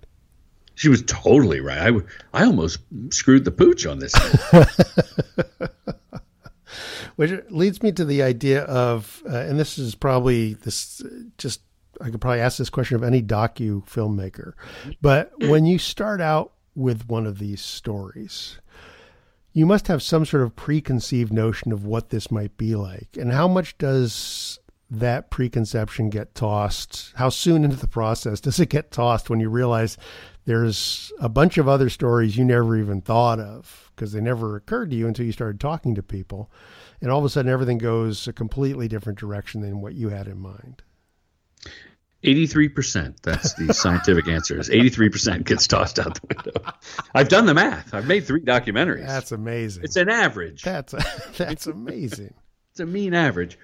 She was totally right. I, w- I almost screwed the pooch on this. (laughs) (laughs) Which leads me to the idea of, uh, and this is probably this just, I could probably ask this question of any docu filmmaker, but when you start out with one of these stories, you must have some sort of preconceived notion of what this might be like. And how much does that preconception get tossed? How soon into the process does it get tossed when you realize there's a bunch of other stories you never even thought of because they never occurred to you until you started talking to people? And all of a sudden, everything goes a completely different direction than what you had in mind. Eighty-three percent. That's the scientific answer. Is eighty-three percent gets tossed out the window. I've done the math. I've made three documentaries. That's amazing. it's an average. that's (laughs) that's amazing. It's a mean average.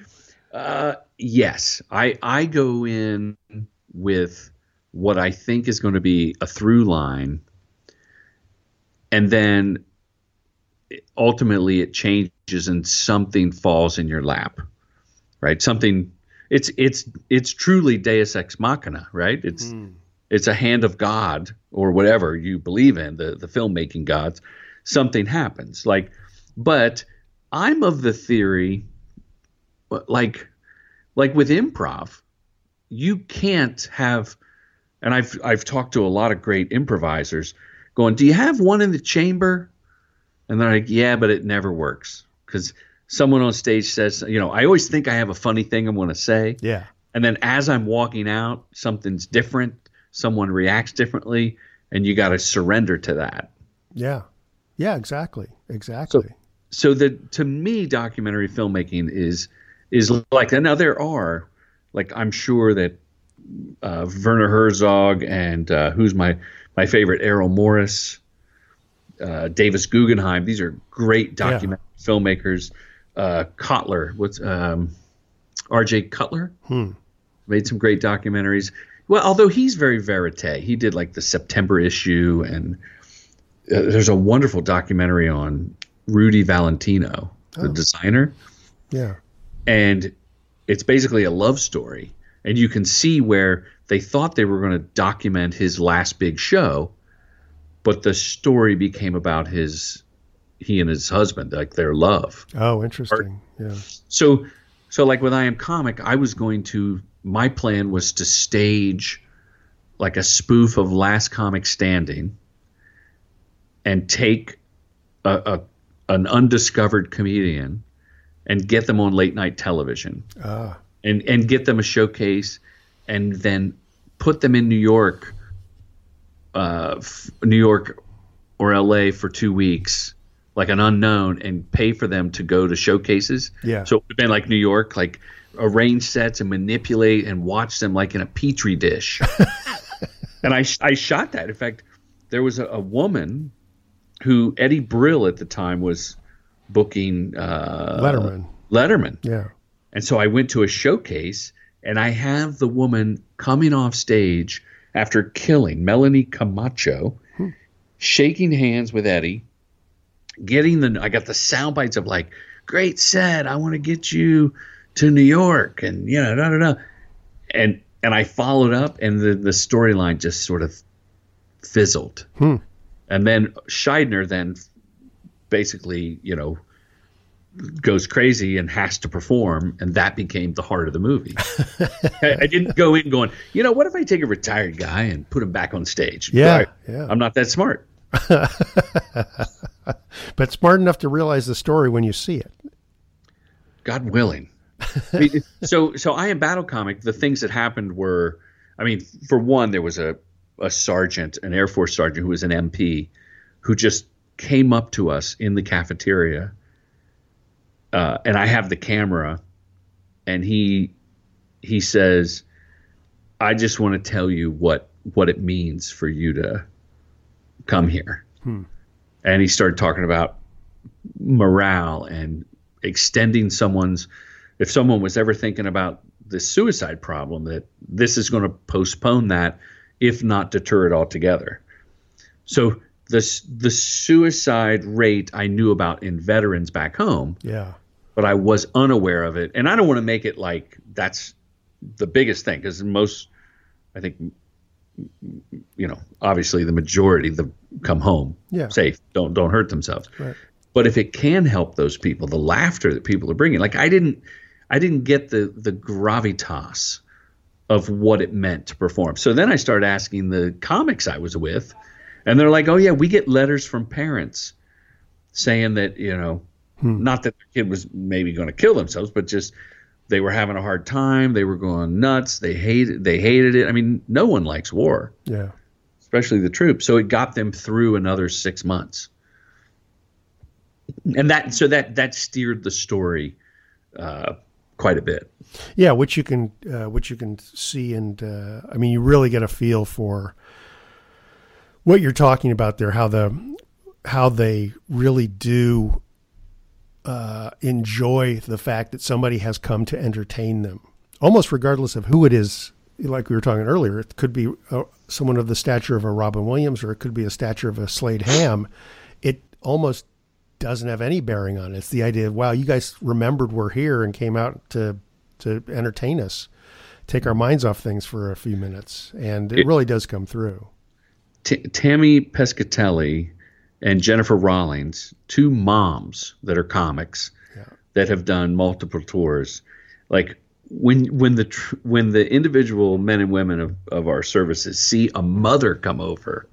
Uh, yes, I I go in with what I think is going to be a through line, and then ultimately it changes and something falls in your lap, right? Something. It's it's it's truly Deus ex machina, right? It's hmm. it's a hand of God or whatever you believe in the the filmmaking gods. Something happens, like, but I'm of the theory, like like with improv, you can't have and I've I've talked to a lot of great improvisers going, "Do you have one in the chamber?" And they're like, "Yeah, but it never works cuz someone on stage says, you know, I always think I have a funny thing I'm going to say, Yeah. and then as I'm walking out, something's different, someone reacts differently, and you got to surrender to that." Yeah. Yeah, exactly. Exactly. so the to me documentary filmmaking is is like now there are like i'm sure that uh, werner herzog and uh, who's my my favorite errol morris uh, davis guggenheim these are great documentary filmmakers uh, kotler. What's um, rj cutler? Made some great documentaries. Well although he's very verite he did like the september issue and uh, there's a wonderful documentary on Rudy Valentino, the designer, yeah. and it's basically a love story. And you can see where they thought they were going to document his last big show, but the story became about his he and his husband, like their love. Oh, interesting. Yeah. So, so like with I Am Comic, I was going to. My plan was to stage like a spoof of Last Comic Standing, and take a, a an undiscovered comedian and get them on late night television, Ah. and and get them a showcase, and then put them in New York, uh, f- New York or L.A. for two weeks, like an unknown, and pay for them to go to showcases. Yeah. So it would have been like New York, like arrange sets and manipulate and watch them like in a petri dish. (laughs) and I I shot that. In fact, there was a, a woman who Eddie Brill at the time was booking uh, Letterman. Letterman. Yeah. And so I went to a showcase and I have the woman coming off stage after killing Melanie Camacho, shaking hands with Eddie, getting the I got the sound bites of like, great set, I want to get you to New York and you know, da da da. And and I followed up and the, the storyline just sort of fizzled. Hmm. And then Shydner then basically, you know, goes crazy and has to perform, and that became the heart of the movie. (laughs) I, I didn't go in going, you know, what if I take a retired guy and put him back on stage? Yeah, Right. yeah. I'm not that smart. (laughs) But smart enough to realize the story when you see it. God willing. (laughs) So so I am battle comic. The things that happened were, I mean, for one, there was a a sergeant, an Air Force sergeant who was an MP, who just came up to us in the cafeteria, uh, and I have the camera, and he he says, "I just want to tell you what what it means for you to come here," hmm. and he started talking about morale and extending someone's if someone was ever thinking about the suicide problem that this is going to postpone that if not deter it altogether. So the the suicide rate I knew about in veterans back home Yeah. but I was unaware of it. And I don't want to make it like that's the biggest thing because most I think you know obviously the majority the come home Yeah. safe don't don't hurt themselves Right. but if it can help those people the laughter that people are bringing like i didn't i didn't get the the gravitas of what it meant to perform so then i started asking the comics i was with and they're like oh yeah we get letters from parents saying that you know hmm. not that their kid was maybe going to kill themselves but just they were having a hard time they were going nuts they hated they hated it i mean no one likes war Yeah. especially the troops. So it got them through another six months, and that so that that steered the story uh, quite a bit. Yeah, which you can uh, which you can see, and uh, I mean, you really get a feel for what you're talking about there. How the how they really do uh, enjoy the fact that somebody has come to entertain them, almost regardless of who it is. Like we were talking earlier, it could be uh, someone of the stature of a Robin Williams, or it could be a stature of a Slade Ham. It almost doesn't have any bearing on it. It's the idea of wow, you guys remembered we're here and came out to to entertain us, take our minds off things for a few minutes, and it, it really does come through. T- Tammy Pescatelli and Jennifer Rawlings, two moms that are comics yeah. that have done multiple tours. Like when when the tr- when the individual men and women of, of our services see a mother come over,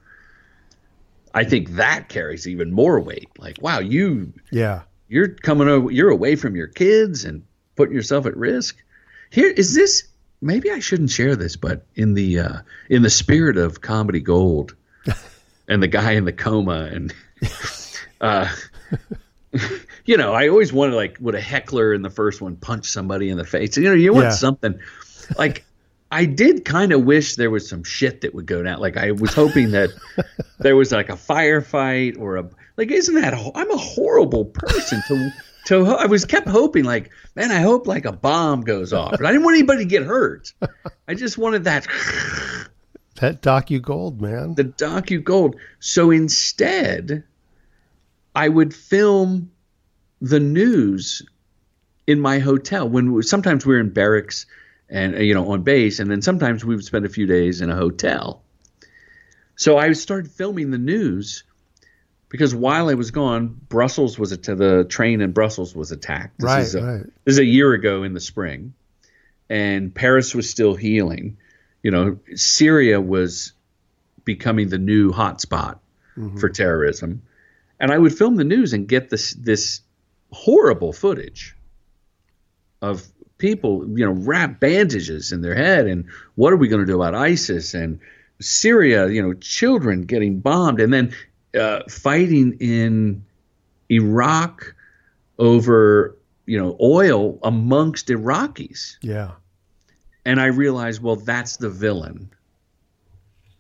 I think that carries even more weight. Like, wow, you yeah, you're coming over, you're away from your kids and putting yourself at risk. Here is this. Maybe I shouldn't share this, but in the uh, in the spirit of comedy gold, (laughs) and the guy in the coma and (laughs) uh, (laughs) you know i always wanted like would a heckler in the first one punch somebody in the face? You know you want yeah. something. Like i did kind of wish there was some shit that would go down. Like i was hoping that (laughs) there was like a firefight or a like isn't that i'm a horrible person to to i was kept hoping like man i hope like a bomb goes off. But i didn't want anybody to get hurt. I just wanted that that docu gold, man. The docu gold. So instead, I would film the news in my hotel when we, sometimes we we're in barracks and you know on base, and then sometimes we would spend a few days in a hotel. So I started filming the news because while I was gone, Brussels was to the train in Brussels was attacked. This right, is a, right. This is a year ago in the spring, and Paris was still healing you know, Syria was becoming the new hotspot mm-hmm. for terrorism, and I would film the news and get this this horrible footage of people, you know, wrap bandages in their head, and what are we going to do about ISIS and Syria? You know, children getting bombed, and then uh, fighting in Iraq over you know oil amongst Iraqis. Yeah and I realized, well, that's the villain.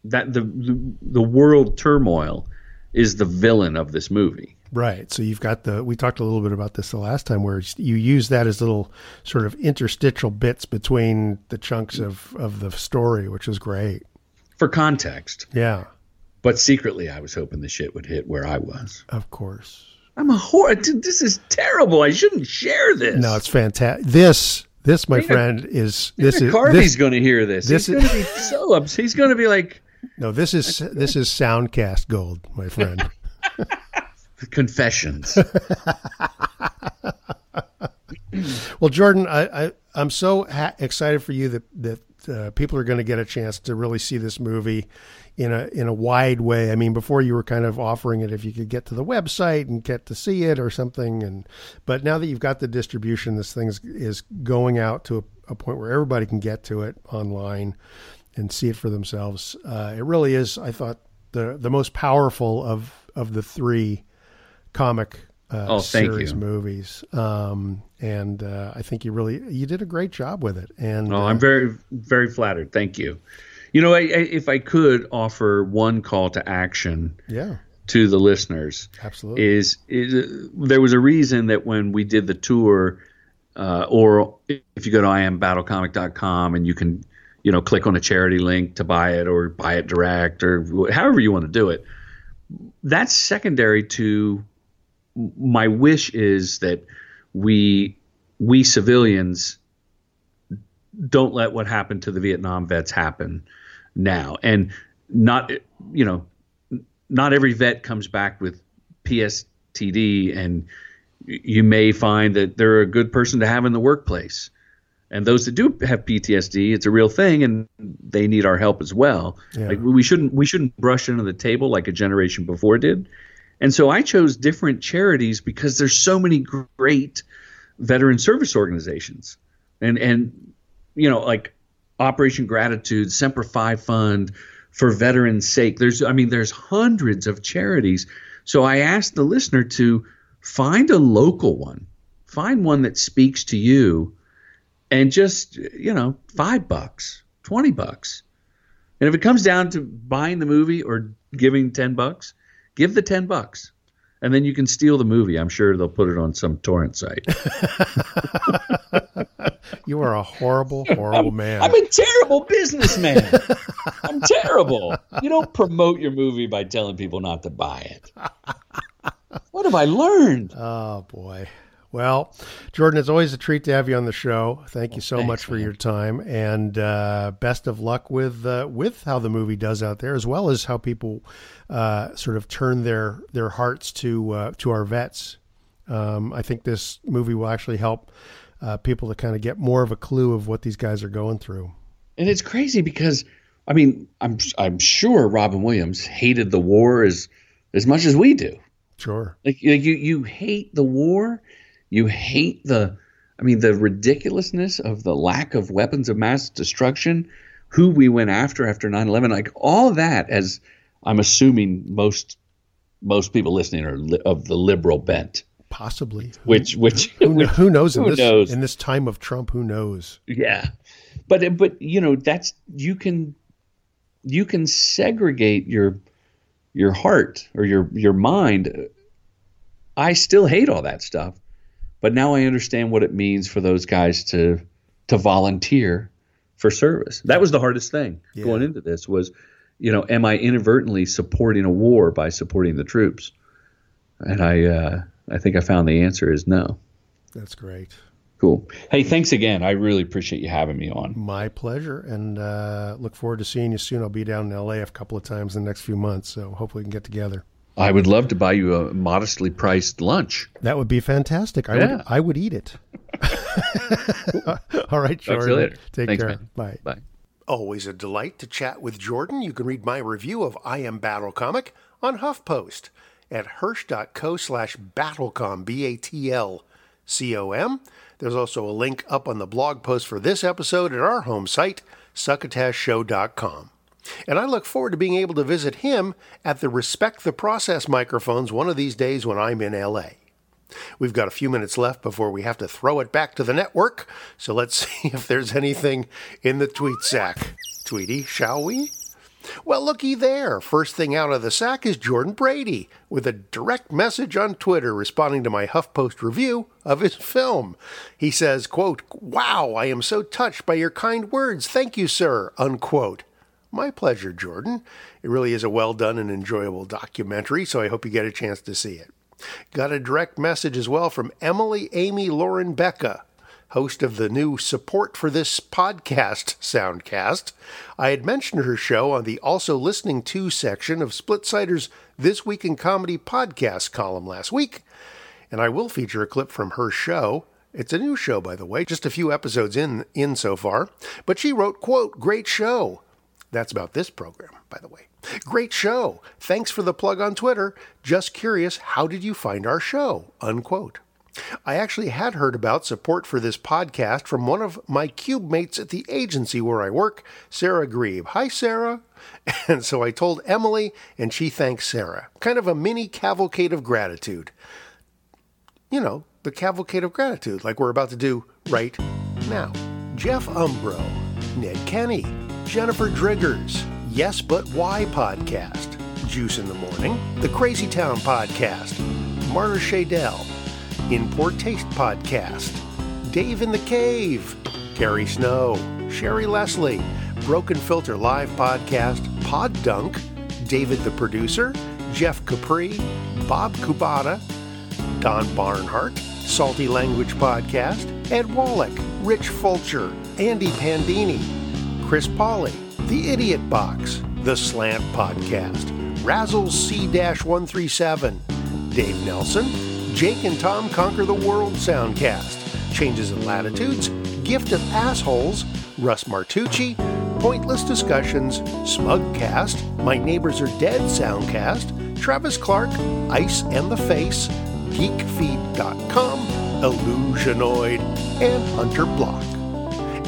That the, the the world turmoil is the villain of this movie. Right. So you've got the we talked a little bit about this the last time where you use that as little sort of interstitial bits between the chunks of of the story, which is great. For context. Yeah. But secretly I was hoping the shit would hit where I was. Of course. I'm a whore. This is terrible. I shouldn't share this. No, it's fantastic. This this, my friend, is this is Carvey's going to hear this. This he's going to be so ups. He's going to be like, no, this is this is Soundcast gold, my friend. (laughs) (laughs) Confessions. (laughs) well, Jordan, I, I am so ha- excited for you that that uh, people are going to get a chance to really see this movie in a in a wide way. I mean, before you were kind of offering it if you could get to the website and get to see it or something, and but now that you've got the distribution, this thing is going out to a, a point where everybody can get to it online and see it for themselves. Uh, it really is, I thought, the the most powerful of of the three comic uh, oh, series movies. Um, and uh, I think you really you did a great job with it. And oh, I'm very very flattered. Thank you. You know, I, I, if I could offer one call to action, yeah, to the listeners, absolutely, is, is there was a reason that when we did the tour, uh, or if you go to iambattlecomic.com and you can, you know, click on a charity link to buy it or buy it direct or however you want to do it. That's secondary to my wish is that we we civilians don't let what happened to the Vietnam vets happen now. And not you know, not every vet comes back with PSTD, and you may find that they're a good person to have in the workplace. And those that do have PTSD, it's a real thing, and they need our help as well. Yeah. Like we shouldn't we shouldn't brush under the table like a generation before did. And so I chose different charities because there's so many great veteran service organizations. And and you know, like Operation Gratitude, Semper Fi Fund for veterans' sake. There's I mean there's hundreds of charities. So I asked the listener to find a local one. Find one that speaks to you and just you know five bucks, twenty bucks, and if it comes down to buying the movie or giving ten bucks, give the ten bucks, and then you can steal the movie. I'm sure they'll put it on some torrent site. (laughs) (laughs) You are a horrible, horrible man. I'm a terrible businessman. I'm terrible. You don't promote your movie by telling people not to buy it. What have I learned? Oh boy. Well, Jordan, it's always a treat to have you on the show. Thank you so thanks, much for man. your time, and uh, best of luck with uh, with how the movie does out there, as well as how people uh, sort of turn their their hearts to uh, to our vets. Um, I think this movie will actually help uh, people to kind of get more of a clue of what these guys are going through. And it's crazy because I mean, I'm I'm sure Robin Williams hated the war as as much as we do. Sure. Like, like you you hate the war, you hate the I mean the ridiculousness of the lack of weapons of mass destruction, who we went after after 9/11, like all that as I'm assuming most most people listening are li- of the liberal bent, Possibly. which which, Who, which who knows in who this knows? in this time of Trump? Who knows? Yeah, but but you know that's you can you can segregate your your heart or your your mind. I still hate all that stuff, but now I understand what it means for those guys to to volunteer for service. That was the hardest thing Yeah. going into this was, you know, am I inadvertently supporting a war by supporting the troops? And I uh, I think I found the answer is no. That's great. Cool. Hey, thanks again. I really appreciate you having me on. My pleasure, and uh, look forward to seeing you soon. I'll be down in LA a couple of times in the next few months, so hopefully we can get together. I would love to buy you a modestly priced lunch. That would be fantastic. I Yeah. would I would eat it. (laughs) All right, Talk to you Jordan. later. Take Thanks, care. man. Bye. Bye. Always a delight to chat with Jordan. You can read my review of I Am Battle Comic on HuffPost at hirsch.co slash battlecom, B-A-T-L-C-O-M. There's also a link up on the blog post for this episode at our home site, succotashshow.com. And I look forward to being able to visit him at the Respect the Process microphones one of these days when I'm in LA. We've got a few minutes left before we have to throw it back to the network, so let's (laughs) see if there's anything in the tweet sack. Tweety, shall we? Well, looky there. First thing out of the sack is Jordan Brady with a direct message on Twitter responding to my HuffPost review of his film. He says, quote, Wow, I am so touched by your kind words. Thank you, sir, unquote. My pleasure, Jordan. It really is a well done and enjoyable documentary, so I hope you get a chance to see it. Got a direct message as well from Emily Amy Lauren Becca, host of the new Support for This Podcast Soundcast. I had mentioned her show on the Also Listening To section of Splitsider's This Week in Comedy podcast column last week, and I will feature a clip from her show. It's a new show, by the way, just a few episodes in in so far. But she wrote, quote, great show. That's about this program, by the way. Great show. Thanks for the plug on Twitter. Just curious, how did you find our show? Unquote. I actually had heard about support for this podcast from one of my cube mates at the agency where I work, Sarah Grieve. Hi, Sarah. (laughs) And so I told Emily, and she thanked Sarah. Kind of a mini cavalcade of gratitude. You know, the cavalcade of gratitude, like we're about to do right now. Jeff Umbro, Ned Kenny, Jennifer Driggers, Yes But Why podcast, Juice in the Morning, The Crazy Town podcast, Marta Shadell, In Poor Taste podcast, Dave in the Cave, Carrie Snow, Sherry Leslie, Broken Filter Live podcast, Pod Dunk, David the Producer, Jeff Capri, Bob Kubata, Don Barnhart, Salty Language Podcast, Ed Wallach, Rich Fulcher, Andy Pandini, Chris Polly, The Idiot Box, The Slant Podcast, Razzles C 137, Dave Nelson, Jake and Tom Conquer the World Soundcast, Changes in Latitudes, Gift of Assholes, Russ Martucci, Pointless Discussions, Smugcast, My Neighbors Are Dead Soundcast, Travis Clark, Ice and the Face, GeekFeed.com, Illusionoid, and Hunter Block.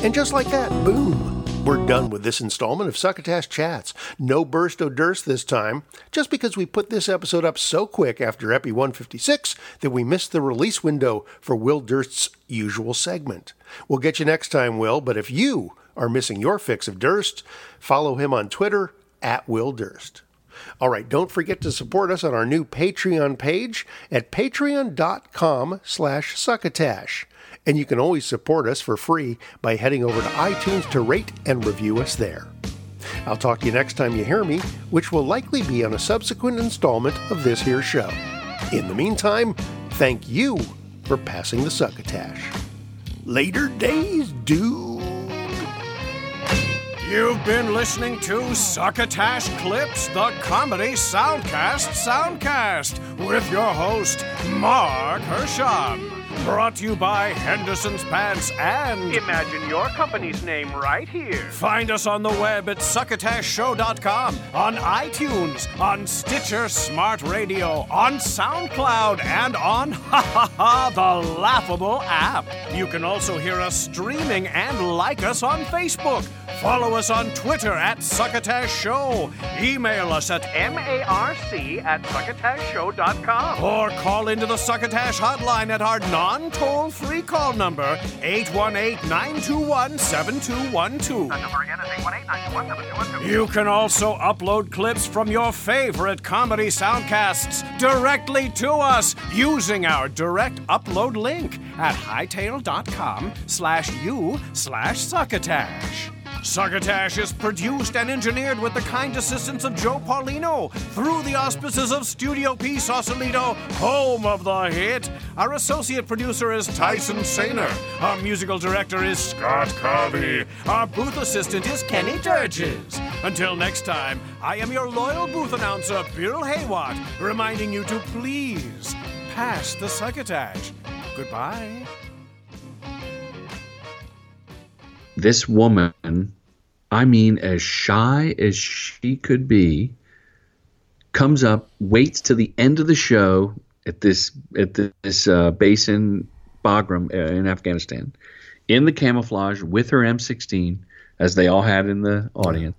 And just like that, boom, We're done with this installment of Succotash Chats. No burst o' durst this time, just because we put this episode up so quick after Epi 156 that we missed the release window for Will Durst's usual segment. We'll get you next time, Will, but if you are missing your fix of Durst, follow him on Twitter at Will Durst. All right, don't forget to support us on our new Patreon page at patreon.com slash succotash. And you can always support us for free by heading over to iTunes to rate and review us there. I'll talk to you next time you hear me, which will likely be on a subsequent installment of this here show. In the meantime, thank you for passing the succotash. Later days, dude. You've been listening to Succotash Clips, the comedy soundcast soundcast, with your host, Mark Hershon. Brought to you by Henderson's Pants and Imagine your company's name right here. find us on the web at succotashshow.com, on iTunes, on Stitcher Smart Radio, on SoundCloud, and on (laughs) ha ha ha the laughable app. You can also hear us streaming and like us on Facebook. Follow us on Twitter at Succotash Show. Email us at M-A-R-C at succotashshow.com. or call into the Succotash hotline at our non toll free call number, 818 921 7212. Number again is 818 You can also upload clips from your favorite comedy soundcasts directly to us using our direct upload link at hightail.com slash u slash succotash. Succotash is produced and engineered with the kind assistance of Joe Paulino through the auspices of Studio P Sausalito, home of the hit. Our associate producer is Tyson Sainer. Our musical director is Scott Carvey. Our booth assistant is Kenny Durges. Until next time, I am your loyal booth announcer, Bill Haywatt, reminding you to please pass the succotash. Goodbye. This woman, I mean, as shy as she could be, comes up, waits till the end of the show at this at this uh, base in Bagram uh, in Afghanistan, in the camouflage with her M16, as they all had in the audience,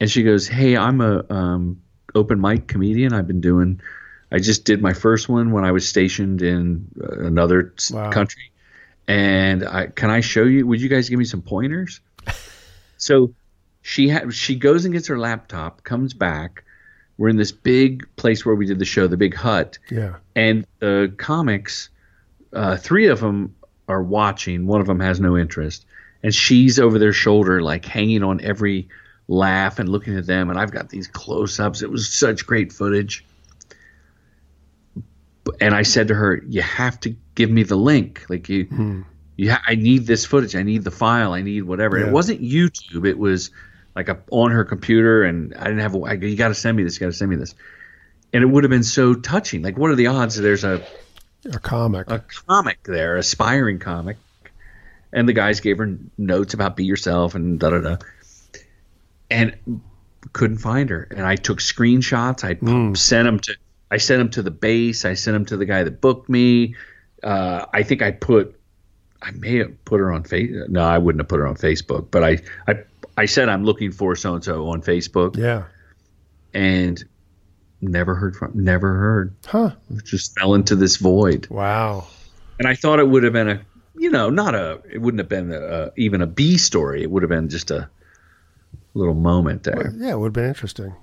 and she goes, "Hey, I'm a um, open mic comedian. I've been doing." I just did my first one when I was stationed in uh, another Wow. country, and I can I show you? Would you guys give me some pointers? (laughs) so she ha- she goes and gets her laptop, comes back. We're in this big place where we did the show, the big hut, Yeah. and the comics, uh, three of them are watching. One of them has no interest, and she's over their shoulder, like hanging on every laugh and looking at them. And I've got these close-ups. It was such great footage. And I said to her, "You have to give me the link. Like you, hmm. you ha- I need this footage. I need the file. I need whatever." Yeah. It wasn't YouTube. It was like a, on her computer, and I didn't have. A, I, you got to send me this. You got to send me this. And it would have been so touching. Like, what are the odds there's a A comic. a comic there, aspiring comic, and the guys gave her notes about be yourself and da da da, and couldn't find her. And I took screenshots. I p- sent them to. I sent them to the base. I sent them to the guy that booked me. Uh, I think I put. I may have put her on face. No, I wouldn't have put her on Facebook. But I, I, I said I'm looking for so and so on Facebook, yeah. and never heard from. Never heard. Huh. Just fell into this void Wow. and I thought it would have been a, you know, not a, it wouldn't have been a, even a B story. It would have been just a little moment there. Yeah, it would have been interesting.